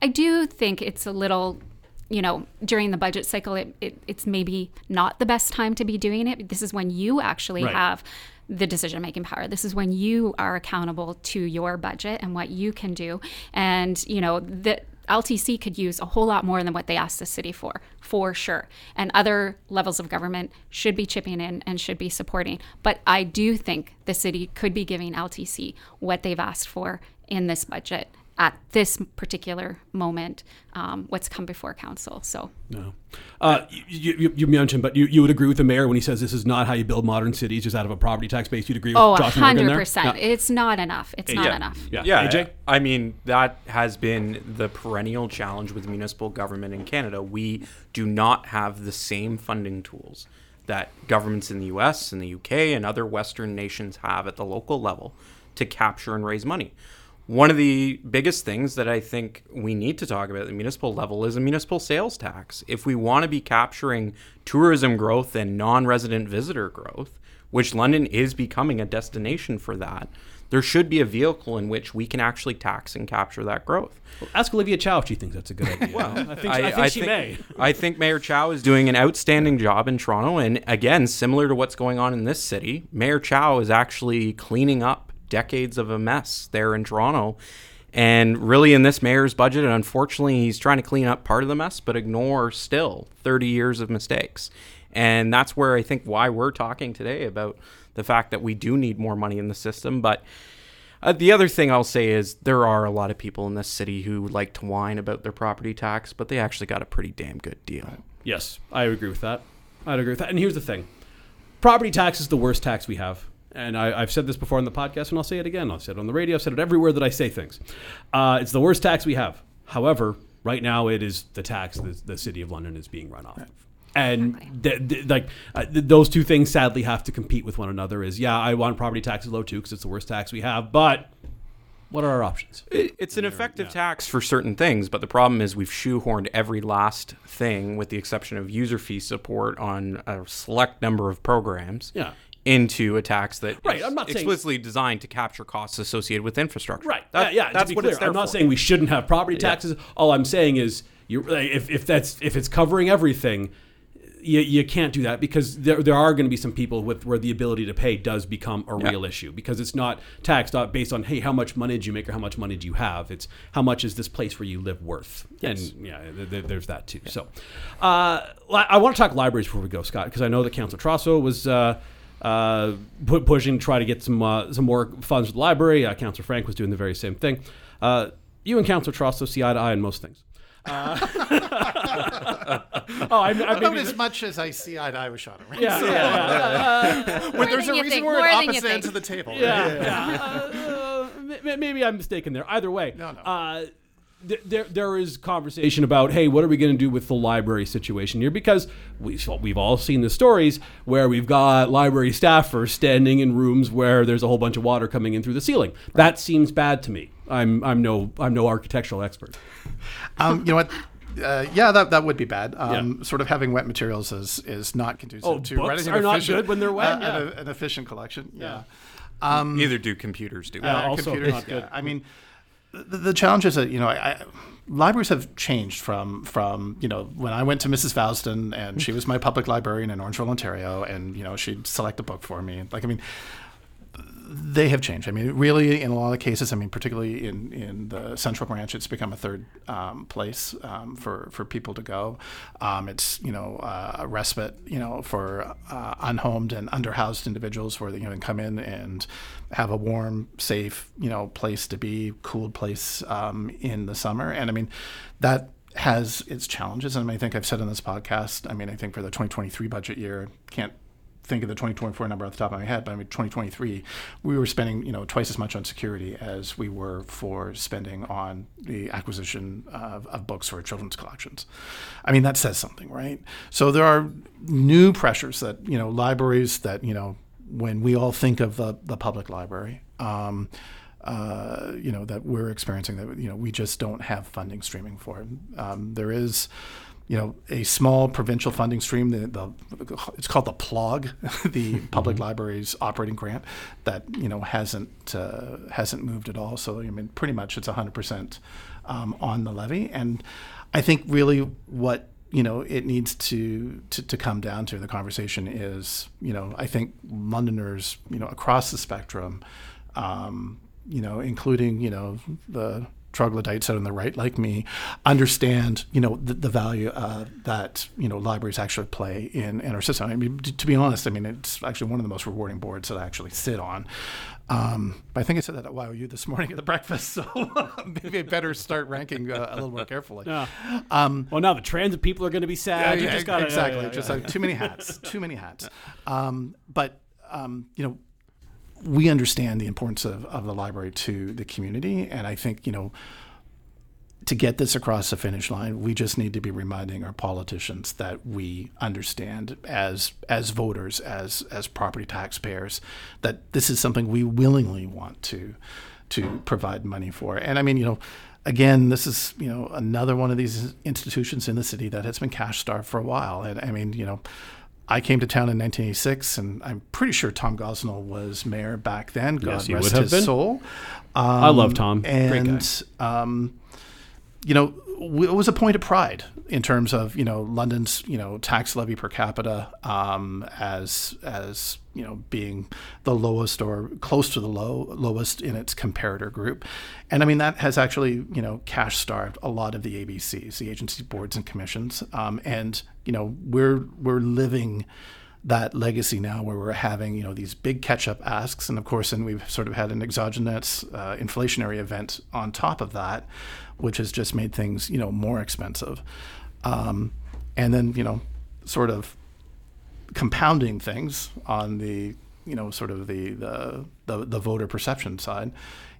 I do think it's a little, you know, during the budget cycle, it, it, it's maybe not the best time to be doing it. This is when you actually Right. have the decision making power. This is when you are accountable to your budget and what you can do. And, you know, the LTC could use a whole lot more than what they asked the city for, for sure. And other levels of government should be chipping in and should be supporting. But I do think the city could be giving LTC what they've asked for in this budget at this particular moment, um, what's come before council. So No. Uh, you, you, you mentioned, but you, you would agree with the mayor when he says this is not how you build modern cities, just out of a property tax base. You'd agree with Oh, Josh Morgan 100%. Yeah. It's not enough. It's not yeah. enough. Yeah. Yeah, AJ? I mean that has been the perennial challenge with municipal government in Canada. We do not have the same funding tools that governments in the US and the UK and other western nations have at the local level to capture and raise money. One of the biggest things that I think we need to talk about at the municipal level is a municipal sales tax. If we want to be capturing tourism growth and non-resident visitor growth, which London is becoming a destination for that, there should be a vehicle in which we can actually tax and capture that growth. Well, Ask Olivia Chow if she thinks that's a good idea. well, I think, I, think she may. I think Mayor Chow is doing an outstanding job in Toronto. And again, similar to what's going on in this city, Mayor Chow is actually cleaning up decades of a mess there in Toronto. And really, in this mayor's budget, and unfortunately, he's trying to clean up part of the mess, but ignore still 30 years of mistakes. And that's where I think why we're talking today about the fact that we do need more money in the system. But uh, the other thing I'll say is there are a lot of people in this city who like to whine about their property tax, but they actually got a pretty damn good deal. Yes, I agree with that. I'd agree with that. And here's the thing property tax is the worst tax we have. And I, I've said this before on the podcast, and I'll say it again. I've said it on the radio. I've said it everywhere that I say things. Uh, it's the worst tax we have. However, right now it is the tax that the city of London is being run off of. And th- th- like uh, th- those two things sadly have to compete with one another. Is yeah, I want property taxes low too because it's the worst tax we have, but What are our options? It- It's an effective tax for certain things, but the problem is we've shoehorned every last thing, with the exception of user fee support on a select number of programs, Yeah. Into a tax that Right, is I'm not saying- explicitly designed to capture costs associated with infrastructure. Right. That- yeah, yeah. That's what clear, I'm not for. saying we shouldn't have property taxes. All I'm saying is, you if, if that's if it's covering everything, you, you can't do that because there, there are going to be some people with where the ability to pay does become a real issue because it's not taxed based on hey how much money did you make or how much money do you have it's how much is this place where you live worth and yeah th- th- there's that too so uh, I want to talk libraries before we go Scott because I know that Council Trosow was uh, uh, pu- pushing to try to get some uh, some more funds for the library uh, Councilor Franke was doing the very same thing uh, you and Councilor Trosow see eye to eye on most things uh, [LAUGHS] oh I, I About maybe as much as I see eye to eye with Shawna, right? yeah, yeah, yeah. [LAUGHS] When there's than a you reason think, we're more at than you opposite think. ends of the table. yeah, yeah. Uh, uh, m- maybe I'm mistaken there. Either way, No, no. Uh, th- there, there is conversation about, hey, what are we going to do with the library situation here? Because we, well, we've all seen the stories where we've got library staffers standing in rooms where there's a whole bunch of water coming in through the ceiling. That seems bad to me. I'm, I'm no, I'm no architectural expert. [LAUGHS] Um, you know what? Uh, yeah, that, that would be bad. Um, Sort of having wet materials is is not conducive Oh, to books running an are not efficient- good when they're wet? uh, Yeah. an, an efficient collection. Yeah. Neither do computers do. Yeah. Uh, also computers, not good. yeah. I mean, the, the challenge is that you know, I, I, libraries have changed from from you know when I went to Mrs. Vousden and she was my public librarian in Orangeville, Ontario, and you know she'd select a book for me. Like I mean, they have changed. I mean, really, in a lot of cases, I mean, particularly in, in the central branch, it's become a third um, place um, for, for people to go. Um, it's you know uh, a respite, you know, for uh, unhomed and underhoused individuals where they you know, can come in and have a warm, safe, you know, place to be, cooled place um, in the summer. And I mean, that has its challenges. And I, mean, I think I've said on this podcast. I mean, I think for the 2023 budget year, can't think of the 2024 number off the top of my head, but I mean 2023, we were spending you know twice as much on security as we were for spending on the acquisition of, of books for children's collections. I mean that says something, right? So there are new pressures that you know libraries that you know when we all think of the the public library. Um, uh, you know that we're experiencing that you know we just don't have funding streaming for. Um, there is you know, a small provincial funding stream. The, the it's called the PLOG, [LAUGHS] the Public Libraries Operating Grant, that you know hasn't uh, hasn't moved at all. So I mean, pretty much it's 100 percent um, on the levy. And I think really what you know it needs to, to to come down to the conversation is you know I think Londoners you know across the spectrum, um, you know, including you know the troglodytes out on the right, like me, understand you know the, the value uh, that you know libraries actually play in, in our system. I mean, to be honest, I mean it's actually one of the most rewarding boards that I actually sit on. Um, but I think I said that at YOU this morning at the breakfast, [LAUGHS] so maybe I better start ranking uh, a little more carefully. Yeah. well, now the transit people are going to be sad. You Yeah, just gotta- exactly. yeah, yeah, just yeah. like too many hats. Too many hats. [LAUGHS] Um, but um, you know, we understand the importance of, of the library to the community, and I think you know. To get this across the finish line, we just need to be reminding our politicians that we understand as as voters, as as property taxpayers, that this is something we willingly want to to provide money for. And I mean, you know, again, this is you know another one of these institutions in the city that has been cash starved for a while. And I mean, you know, I came to town in 1986, and I'm pretty sure Tom Gosnell was mayor back then. God Yes, he rest would have his been. soul. I love Tom. And um, you know, it was a point of pride in terms of you know London's you know tax levy per capita um, as as you know being the lowest or close to the low lowest in its comparator group, and I mean that has actually you know cash starved a lot of the ABCs, the agency boards and commissions, um, and you know we're we're living that legacy now where we're having you know these big catch-up asks. And of course and we've sort of had an exogenous uh, inflationary event on top of that which has just made things you know more expensive. Um, and then you know sort of compounding things on the you know sort of the the, the, the voter perception side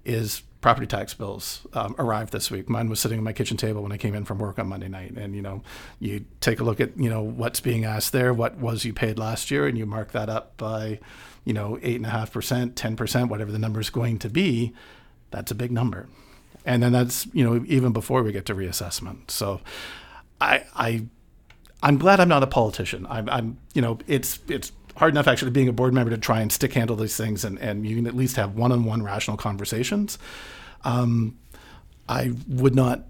is property tax bills um, arrived this week. Mine was sitting on my kitchen table when I came in from work on Monday night, and you know, you take a look at you know what's being asked there, what was you paid last year, and you mark that up by, you know, eight and a half percent, ten percent, whatever the number is going to be. That's a big number. And then that's, you know, even before we get to reassessment. So I, I, I'm glad I'm not a politician. I'm, I'm, you know, it's, it's hard enough actually being a board member to try and stick handle these things and, and you can at least have one-on-one rational conversations. Um, I would not,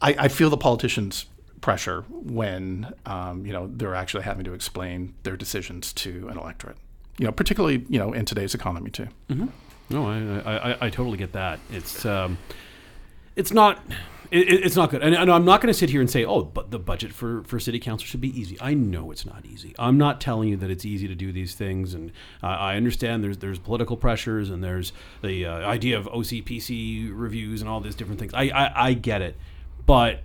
I, I feel the politicians pressure when, um, you know, they're actually having to explain their decisions to an electorate, you know, particularly, you know, in today's economy too. No, I, I, I, I totally get that. It's um, it's not it, it's not good. And, and I'm not going to sit here and say, oh, but the budget for, for city council should be easy. I know it's not easy. I'm not telling you that it's easy to do these things. And uh, I understand there's there's political pressures and there's the uh, idea of OCPC reviews and all these different things. I, I, I get it, but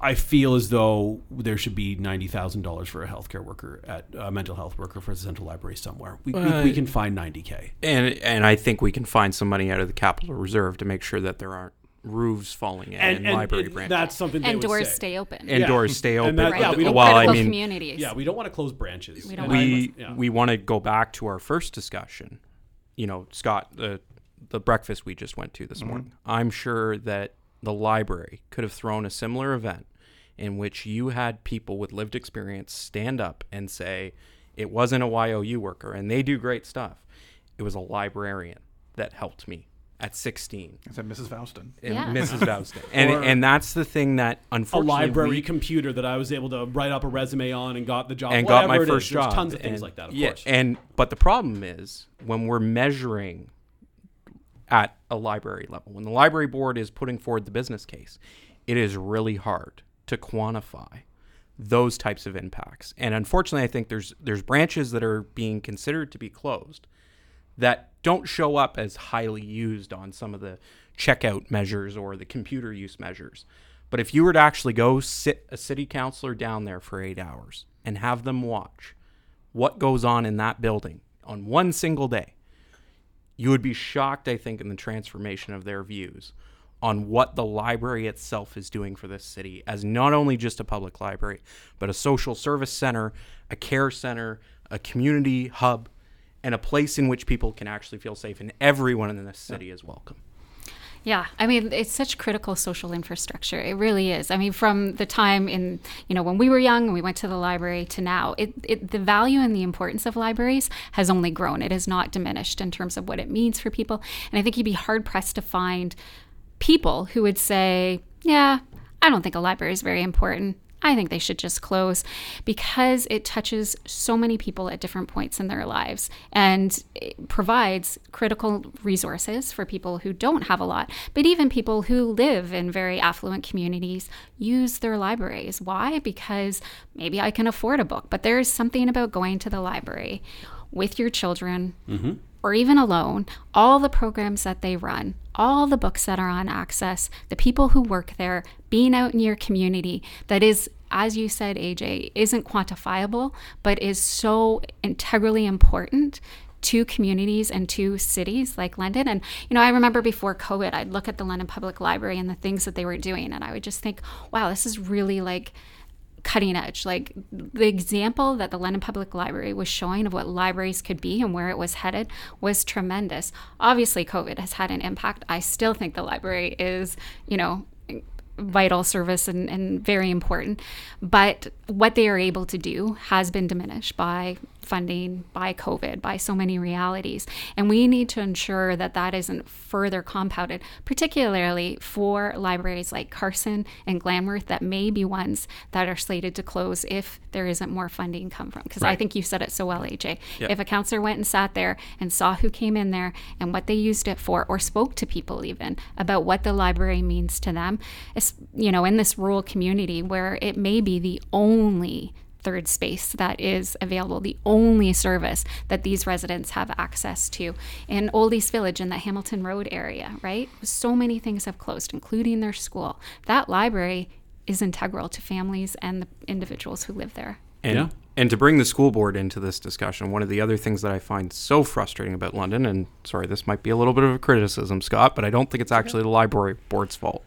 I feel as though there should be ninety thousand dollars for a healthcare worker at a mental health worker for the central library somewhere. We, we, we can find ninety k. And and I think we can find some money out of the capital reserve to make sure that there aren't roofs falling in and, library it- branches. That's something they and would doors say. stay open. and Yeah. doors stay And open. that- but yeah, we don't- well, I critical mean, communities. Yeah, we don't want to close branches. We don't And want I- we yeah. we want to go back to our first discussion. You know, Scott, the the breakfast we just went to this mm-hmm. morning. I'm sure that the library could have thrown a similar event in which you had people with lived experience stand up and say it wasn't a YOU worker and they do great stuff. It was a librarian that helped me at 16. Is that Mrs. Faustin? And Yeah. Mrs. [LAUGHS] Vouston. And Or- and that's the thing that unfortunately a unfortunately library we- computer that I was able to write up a resume on and got the job. and got my whatever it is. first There's job. Tons of things and- like that, of yeah, course. And but the problem is when we're measuring at a library level, when the library board is putting forward the business case, it is really hard to quantify those types of impacts. And unfortunately, I think there's there's branches that are being considered to be closed that don't show up as highly used on some of the checkout measures or the computer use measures. But if you were to actually go sit a city councilor down there for eight hours and have them watch what goes on in that building on one single day, you would be shocked, I think, in the transformation of their views on what the library itself is doing for this city as not only just a public library, but a social service center, a care center, a community hub, and a place in which people can actually feel safe, and everyone in this city is welcome. Yeah, I mean, it's such critical social infrastructure. It really is. I mean, from the time in, you know, when we were young and we went to the library to now, it, it the value and the importance of libraries has only grown. It has not diminished in terms of what it means for people. And I think you'd be hard pressed to find people who would say, yeah, I don't think a library is very important. I think they should just close because it touches so many people at different points in their lives and it provides critical resources for people who don't have a lot, but even people who live in very affluent communities use their libraries. Why? Because maybe I can afford a book, but there is something about going to the library with your children mm-hmm. or even alone, all the programs that they run, all the books that are on access, the people who work there, being out in your community that is, as you said, AJ, isn't quantifiable, but is so integrally important to communities and to cities like London. And, you know, I remember before COVID, I'd look at the London Public Library and the things that they were doing, and I would just think, wow, this is really like cutting edge. Like the example that the London Public Library was showing of what libraries could be and where it was headed was tremendous. Obviously, COVID has had an impact. I still think the library is, you know, vital service and, and very important. But what they are able to do has been diminished by funding, by COVID, by so many realities. And we need to ensure that that isn't further compounded, particularly for libraries like Carson and Glanworth that may be ones that are slated to close if there isn't more funding come from. Because I think you said it so well, AJ. If a counselor went and sat there and saw who came in there and what they used it for, or spoke to people even about what the library means to them, it's, you know, in this rural community where it may be the only third space that is available, the only service that these residents have access to. In Old East Village in the Hamilton Road area, right? So many things have closed, including their school. That library is integral to families and the individuals who live there. And, Yeah. and to bring the school board into this discussion, one of the other things that I find so frustrating about London, and sorry, this might be a little bit of a criticism, Scott, but I don't think it's actually the library board's fault,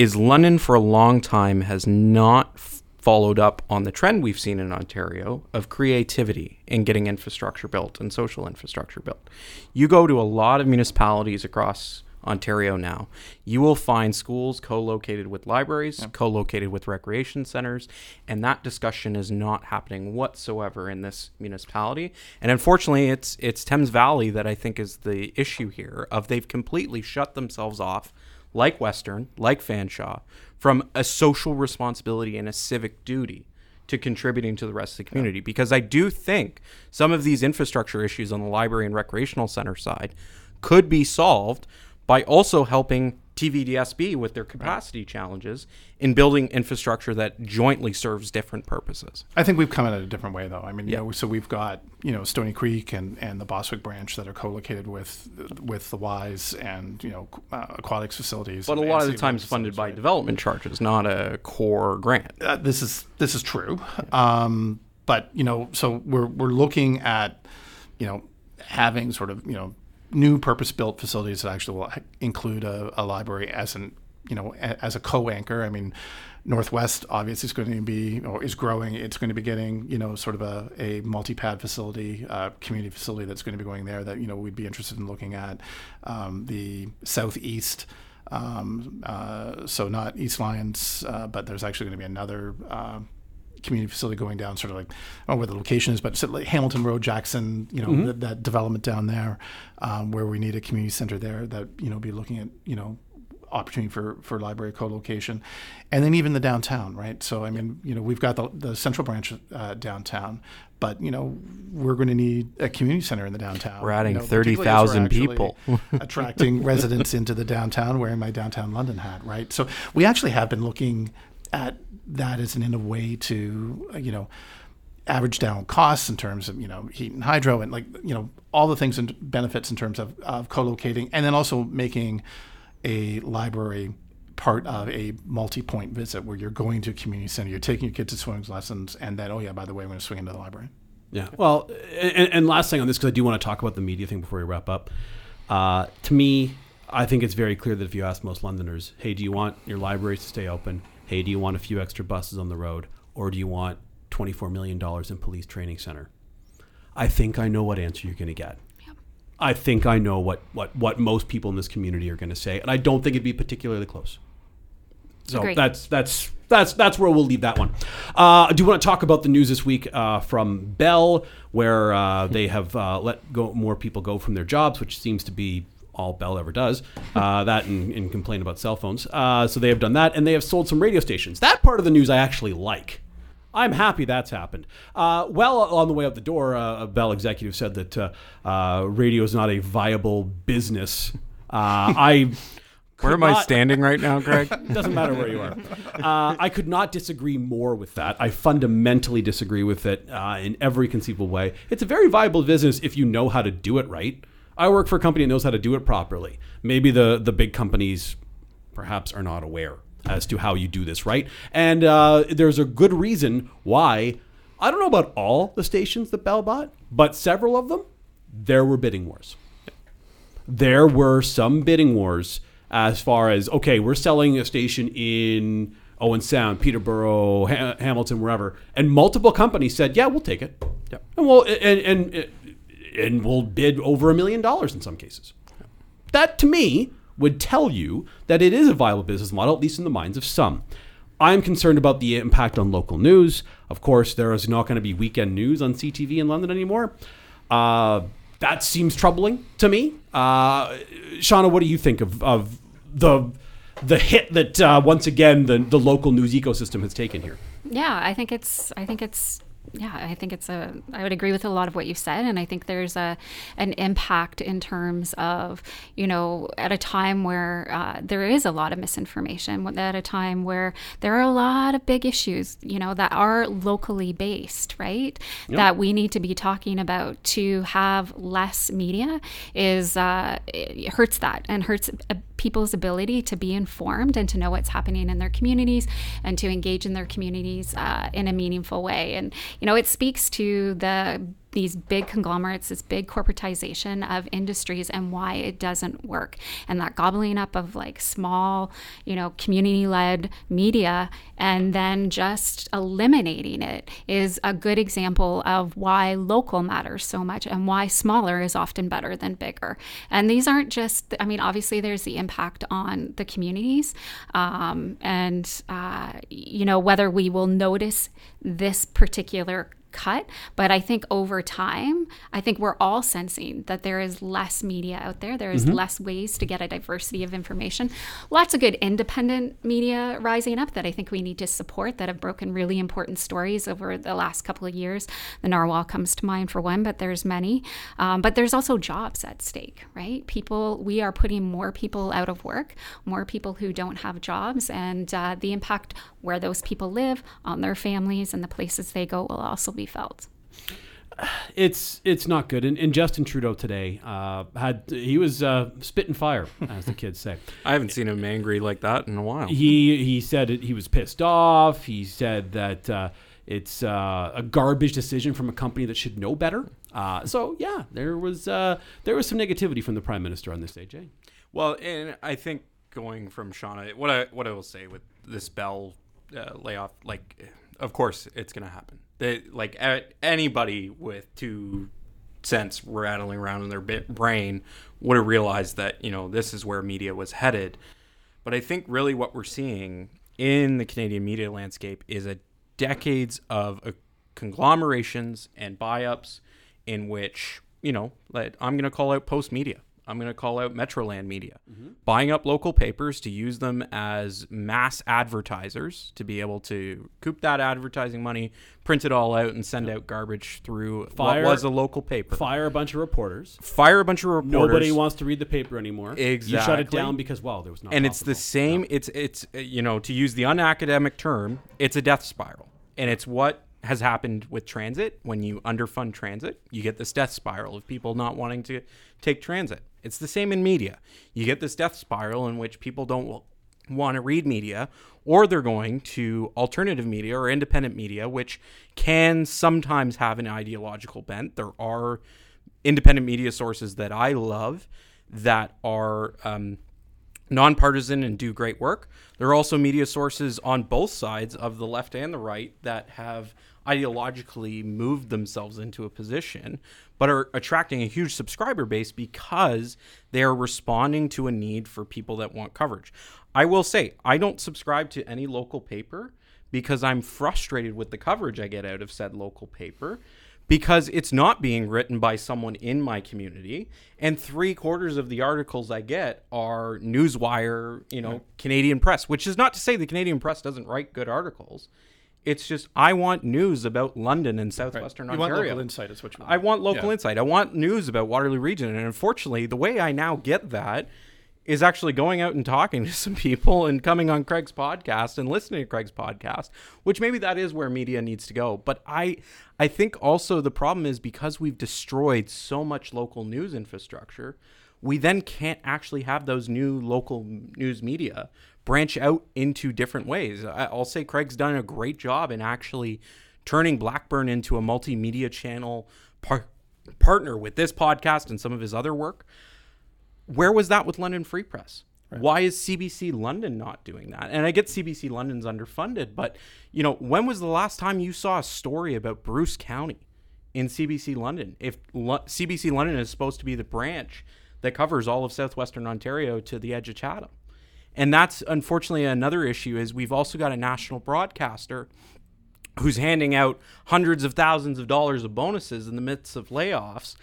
is London for a long time has not followed up on the trend we've seen in Ontario of creativity in getting infrastructure built and social infrastructure built. You go to a lot of municipalities across Ontario now, you will find schools co located with libraries, co located with recreation centers, and that discussion is not happening whatsoever in this municipality. And unfortunately, it's, it's Thames Valley that I think is the issue here of they've completely shut themselves off, like Western, like Fanshawe, from a social responsibility and a civic duty to contributing to the rest of the community. Because I do think some of these infrastructure issues on the library and recreational center side could be solved by also helping TVDSB with their capacity challenges in building infrastructure that jointly serves different purposes. I think we've come at it a different way, though. I mean, you know, so we've got you know Stoney Creek and, and the Bostwick branch that are co-located with with the Wise and you know uh, aquatics facilities. But a lot of the times funded by development charges, not a core grant. Uh, this is this is true, um, but you know, so we're we're looking at you know having sort of you know new purpose-built facilities that actually will include a, a library as an you know a, as a co-anchor. I mean, Northwest obviously is going to be or is growing. It's going to be getting you know sort of a, a multi-pad facility, uh, community facility that's going to be going there that you know we'd be interested in looking at. Um, the Southeast. Um, uh, so not East Lions, uh, but there's actually going to be another uh, community facility going down, sort of like I don't know where the location is, but like Hamilton Road, Jackson, you know, mm-hmm. that, that, development down there, um, where we need a community center there that you know be looking at you know opportunity for for library co-location, and then even the downtown, right? So I mean, you know, we've got the, the central branch uh, downtown, but you know, we're going to need a community center in the downtown. We're adding you know, thirty thousand people, [LAUGHS] attracting residents into the downtown, wearing my downtown London hat, right? So we actually have been looking at that an in a way to you know average down costs in terms of you know heat and hydro and like you know all the things and benefits in terms of, of co-locating and then also making a library part of a multi-point visit where you're going to a community center you're taking your kids to swimming lessons and then oh yeah by the way i'm going to swing into the library. Yeah. Well and, and last thing on this because i do want to talk about the media thing before we wrap up. Uh, to me i think it's very clear that if you ask most londoners hey do you want your libraries to stay open hey, do you want a few extra buses on the road or do you want $24 million in police training center? I think I know what answer you're going to get. I think I know what, what, what most people in this community are going to say, and I don't think it'd be particularly close. So Agreed. that's that's that's that's where we'll leave that one. Uh, I do want to talk about the news this week uh, from Bell, where uh, they have uh, let go more people go from their jobs, which seems to be all Bell ever does. Uh, that and, and, complain about cell phones. Uh, so they have done that, and they have sold some radio stations. That part of the news I actually like. I'm happy that's happened. Uh, well, on the way out the door, uh, a Bell executive said that uh, uh, radio is not a viable business. I. [LAUGHS] Where am not, I standing right now, Greg? [LAUGHS] doesn't matter where you are. Uh, I could not disagree more with that. I fundamentally disagree with it uh, in every conceivable way. It's a very viable business if you know how to do it right. I work for a company that knows how to do it properly. Maybe the the big companies perhaps are not aware as to how you do this right. And uh, there's a good reason why. I don't know about all the stations that Bell bought, but several of them, there were bidding wars. There were some bidding wars as far as okay, we're selling a station in Owen Sound, Peterborough, ha- Hamilton, wherever, and multiple companies said, "Yeah, we'll take it." Yeah, and well, and, and and will bid over a million dollars in some cases. That to me would tell you that it is a viable business model, at least in the minds of some. I'm concerned about the impact on local news. Of course, there is not going to be weekend news on CTV in London anymore. Uh, that seems troubling to me. Uh, Shawna, what do you think of, of the the hit that uh, once again the, the local news ecosystem has taken here? Yeah, I think it's I think it's yeah, I think it's a. I would agree with a lot of what you said, and I think there's a an impact in terms of you know at a time where uh, there is a lot of misinformation, at a time where there are a lot of big issues, you know, that are locally based, right? Yep. That we need to be talking about. To have less media is uh, hurts that and hurts people's ability to be informed and to know what's happening in their communities and to engage in their communities uh, in a meaningful way. And, you know, it speaks to the these big conglomerates, this big corporatization of industries, and why it doesn't work. And that gobbling up of like small, you know, community led media and then just eliminating it is a good example of why local matters so much and why smaller is often better than bigger. And these aren't just, I mean, obviously there's the impact on the communities. Um, and, uh, you know, whether we will notice this particular cut. But I think over time, I think we're all sensing that there is less media out there. There is mm-hmm. less ways to get a diversity of information. Lots of good independent media rising up that I think we need to support that have broken really important stories over the last couple of years. The Narwhal comes to mind for one, but there's many. Um, but there's also jobs at stake, right? People, we are putting more people out of work, more people who don't have jobs, and uh, the impact where those people live on their families and the places they go will also be be felt? It's it's not good. And, and Justin Trudeau today uh, had he was uh, spitting fire, as the kids say. [LAUGHS] I haven't seen him angry like that in a while. He he said it, he was pissed off. He said that uh, it's uh, a garbage decision from a company that should know better. Uh, so yeah, there was uh, there was some negativity from the prime minister on this day, Jay. Well, and I think going from Shawna, what I what I will say with this Bell layoff, like of course it's going to happen. They, like anybody with two cents rattling around in their brain would have realized that you know this is where media was headed. But I think really what we're seeing in the Canadian media landscape is a decades of uh, conglomerations and buy-ups in which you know I'm going to call out Postmedia I'm going to call out Metroland Media, mm-hmm. buying up local papers to use them as mass advertisers to be able to coop that advertising money, print it all out, and send out garbage through fire, what was a local paper. Fire a bunch of reporters. Fire a bunch of reporters. Nobody wants to read the paper anymore. Exactly. You shut it down because well, there was not. And it's the same. No. It's it's you know to use the unacademic term, it's a death spiral, and it's what has happened with transit. When you underfund transit, you get this death spiral of people not wanting to take transit. It's the same in media. You get this death spiral in which people don't want to read media or they're going to alternative media or independent media, which can sometimes have an ideological bent. There are independent media sources that I love that are um, nonpartisan and do great work. There are also media sources on both sides of the left and the right that have ideologically moved themselves into a position, but are attracting a huge subscriber base because they're responding to a need for people that want coverage. I will say, I don't subscribe to any local paper because I'm frustrated with the coverage I get out of said local paper because it's not being written by someone in my community and three quarters of the articles i get are newswire you know canadian press which is not to say the canadian press doesn't write good articles it's just I want news about London and southwestern right. you Ontario. want local insight, is what you want. I want local yeah. insight. I want news about Waterloo Region, and unfortunately, the way I now get that is actually going out and talking [LAUGHS] to some people and coming on Craig's podcast and listening to Craig's podcast, which maybe that is where media needs to go. But I I think also the problem is because we've destroyed so much local news infrastructure, we then can't actually have those new local news media branch out into different ways. I'll say Craig's done a great job in actually turning Blackburn into a multimedia channel par- partner with this podcast and some of his other work. Where was that with London Free Press? Right. Why is CBC London not doing that? And I get CBC London's underfunded, but you know, when was the last time you saw a story about Bruce County in CBC London? If L- CBC London is supposed to be the branch that covers all of southwestern Ontario to the edge of Chatham, and that's unfortunately another issue is we've also got a national broadcaster who's handing out hundreds of thousands of dollars of bonuses in the midst of layoffs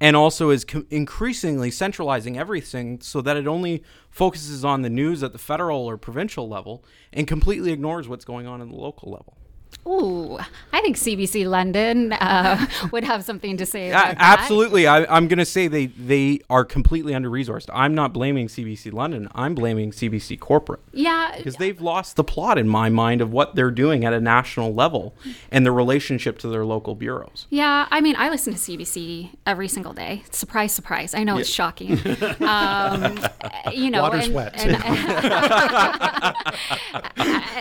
and also is increasingly centralizing everything so that it only focuses on the news at the federal or provincial level and completely ignores what's going on in the local level. Ooh, I think CBC London uh, [LAUGHS] would have something to say about that. Absolutely. I, am going to say they, they are completely under resourced. I'm not blaming CBC London. I'm blaming CBC corporate. Yeah. Because they've lost the plot in my mind of what they're doing at a national level and the relationship to their local bureaus. Yeah. I mean, I listen to CBC every single day. Surprise, surprise. I know yeah. it's shocking. um, [LAUGHS] you know, Water's and, wet. And, and,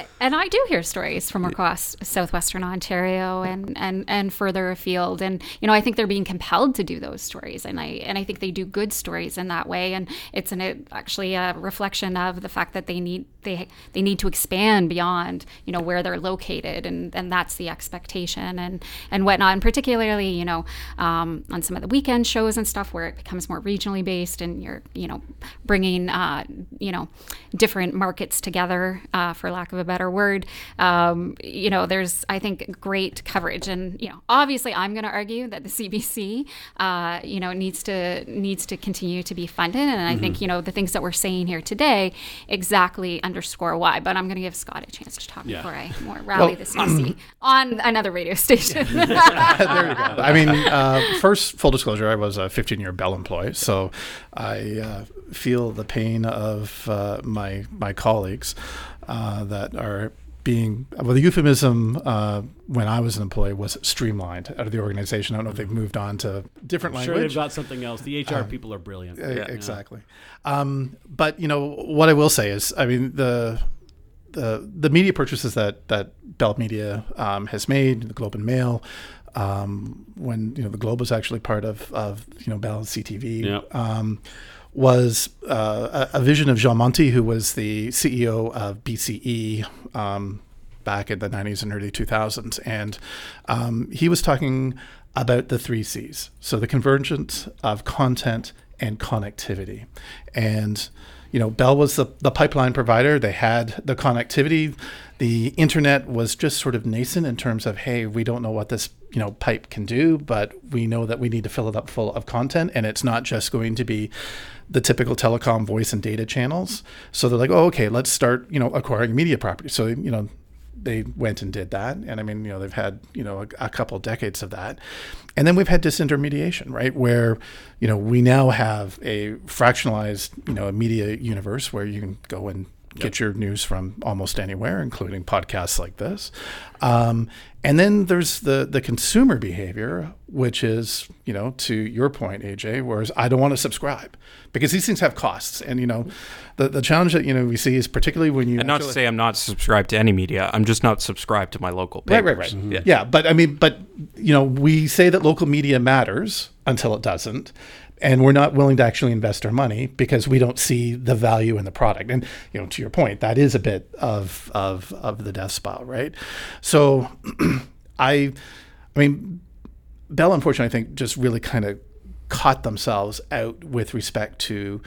[LAUGHS] and I do hear stories from across southwestern Ontario and, and, and further afield. And, you know, I think they're being compelled to do those stories. And I, and I think they do good stories in that way. And it's an, actually a reflection of the fact that they need, they, they need to expand beyond, you know, where they're located. And, and that's the expectation and, and whatnot. And particularly, you know, um, on some of the weekend shows and stuff where it becomes more regionally based and you're, you know, bringing, uh, you know, different markets together, uh, for lack of a better word. Um, you know, there's, I think, great coverage. And, you know, obviously I'm going to argue that the CBC, uh, you know, needs to, needs to continue to be funded. And I mm-hmm. think, you know, the things that we're saying here today exactly underscore why. But I'm going to give Scott a chance to talk yeah. before I more rally well, the [CLEARS THROAT] CBC on another radio [LAUGHS] station. there you go. I mean, uh, first, full disclosure, I was a 15 year Bell employee. So I uh, feel the pain of uh, my, my colleagues uh, that are being well the euphemism uh, when I was an employee was streamlined out of the organization. I don't know if they've moved on to different I'm language. Sure, they've got something else. The HR um, people are brilliant. Yeah. Exactly. Um, but you know what I will say is, I mean the the the media purchases that that Bell Media um, has made, the Globe and Mail. Um, when you know the Globe was actually part of, of you know Bell CTV, yep. Was uh, a, vision of Jean Monty, who was the CEO of BCE um, back in the 90s and early 2000s. And um, he was talking about the three C's. So the convergence of content and connectivity. And, you know, Bell was the, the pipeline provider. They had the connectivity. The internet was just sort of nascent in terms of, hey, we don't know what this you know pipe can do but we know that we need to fill it up full of content and it's not just going to be the typical telecom voice and data channels. So they're like, oh, okay, let's start, you know, acquiring media properties. So, you know, they went and did that. And I mean, you know, they've had, you know, a, a, couple decades of that. And then we've had disintermediation, right? Where, you know, we now have a fractionalized, you know, a media universe where you can go and get your news from almost anywhere, including podcasts like this. Um, and then there's the the consumer behavior, which is, you know, to your point, AJ, whereas I don't want to subscribe because these things have costs. And, you know, the, the challenge that, you know, we see is particularly when you. And not to say I'm not subscribed to any media, I'm just not subscribed to my local papers. Right, right, right. Mm-hmm. Yeah. yeah. But I mean, but, you know, we say that local media matters until it doesn't and we're not willing to actually invest our money because we don't see the value in the product. And you know, to your point, that is a bit of of of the death spiral, right? So, [CLEARS THROAT] I, I mean, Bell, unfortunately, I think just really kind of caught themselves out with respect to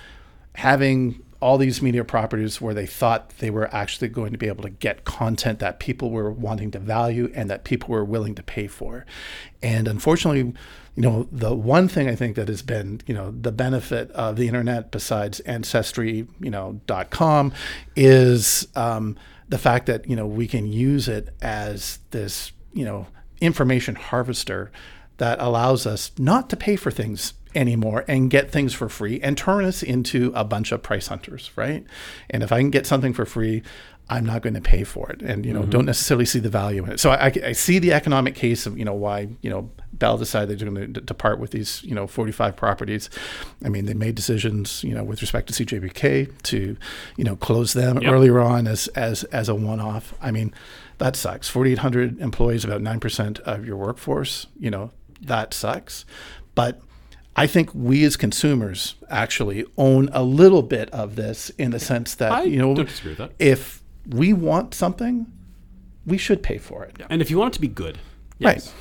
having all these media properties where they thought they were actually going to be able to get content that people were wanting to value and that people were willing to pay for. And unfortunately, you know, the one thing I think that has been, you know, the benefit of the internet besides ancestry, you know, .com is um, the fact that, you know, we can use it as this, you know, information harvester that allows us not to pay for things anymore and get things for free and turn us into a bunch of price hunters, right? And if I can get something for free, I'm not going to pay for it, and you know, mm-hmm. don't necessarily see the value in it. So I, I, see the economic case of you know why you know Bell decided they're going to depart with these you know 45 properties. I mean, they made decisions you know with respect to CJBK to you know close them yep. earlier on as as as a one-off. I mean, that sucks. 4,800 employees, about nine percent of your workforce. You know, that sucks, but I think we as consumers actually own a little bit of this in the sense that I you know that. if we want something, we should pay for it. Yeah. And if you want it to be good, yes. right?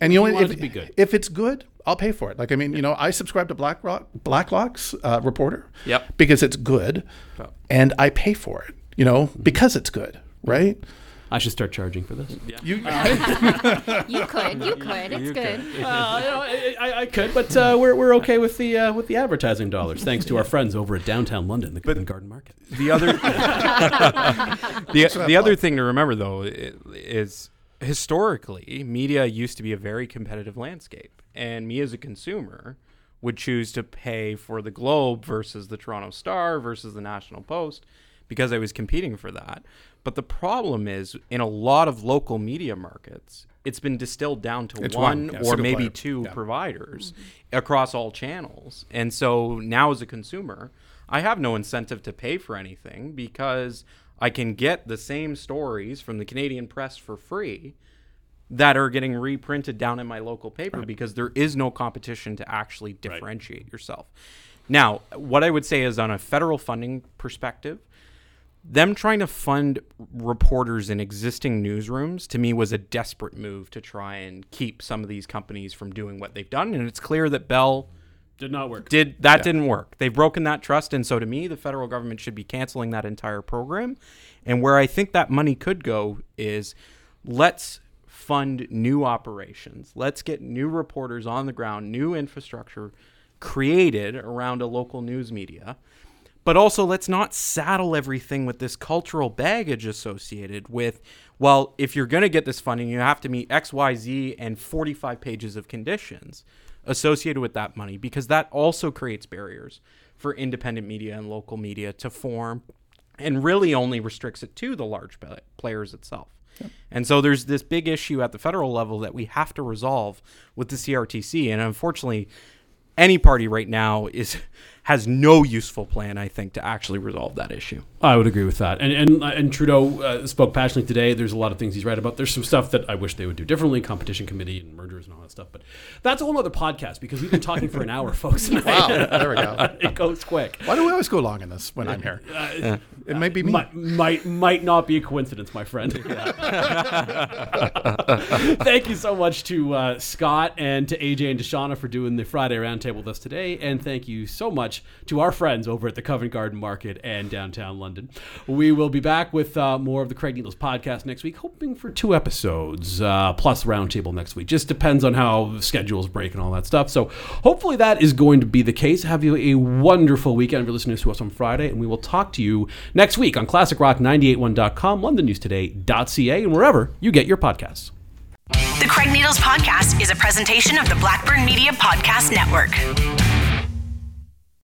And you, know, if, it if, if it's good, I'll pay for it. Like I mean, yeah. you know, I subscribe to BlackRock, Blacklock's uh, reporter, yep. because it's good, oh. and I pay for it. You know, mm-hmm. because it's good, right? I should start charging for this. Yeah. You, uh, [LAUGHS] you could, you could. It's you good. Could. Uh, you know, I, I, could, but uh, we're, we're okay with the uh, with the advertising dollars, thanks to our friends over at downtown London, the Covent Garden Market. The other [LAUGHS] the, the other thing to remember though is historically media used to be a very competitive landscape, and me as a consumer would choose to pay for the Globe versus the Toronto Star versus the National Post because I was competing for that. But the problem is, in a lot of local media markets, it's been distilled down to one, one. Yeah, or maybe player. two yeah. providers mm-hmm. across all channels. And so now, as a consumer, I have no incentive to pay for anything because I can get the same stories from the Canadian press for free that are getting reprinted down in my local paper right. because there is no competition to actually differentiate right. yourself. Now, what I would say is on a federal funding perspective, them trying to fund reporters in existing newsrooms to me was a desperate move to try and keep some of these companies from doing what they've done and it's clear that Bell did not work. Did that yeah. didn't work. They've broken that trust and so to me the federal government should be canceling that entire program. And where I think that money could go is let's fund new operations. Let's get new reporters on the ground, new infrastructure created around a local news media. But also, let's not saddle everything with this cultural baggage associated with, well, if you're going to get this funding, you have to meet X, Y, Z and 45 pages of conditions associated with that money, because that also creates barriers for independent media and local media to form and really only restricts it to the large players itself. And so there's this big issue at the federal level that we have to resolve with the CRTC. And unfortunately, any party right now is has no useful plan, I think, to actually resolve that issue. I would agree with that. And and, and Trudeau uh, spoke passionately today. There's a lot of things he's right about. There's some stuff that I wish they would do differently, competition committee and mergers and all that stuff. But that's a whole other podcast because we've been talking for an hour, [LAUGHS] folks. wow, there we go. [LAUGHS] it goes quick. Why do we always go long in this when I'm here? Uh, yeah. It might be me. Might, might might not be a coincidence, my friend. [LAUGHS] Thank you so much to uh, Scott and to AJ and to Shawna for doing the Friday Roundtable with us today, and thank you so much much to our friends over at the Covent Garden Market and downtown London. We will be back with uh, more of the Craig Needles podcast next week, hoping for two episodes uh, plus roundtable next week. Just depends on how schedules break and all that stuff. So hopefully that is going to be the case. Have you a wonderful weekend for listening to us on Friday, and we will talk to you next week on ClassicRock981.com, LondonNewsToday.ca, and wherever you get your podcasts. The Craig Needles Podcast is a presentation of the Blackburn Media Podcast Network.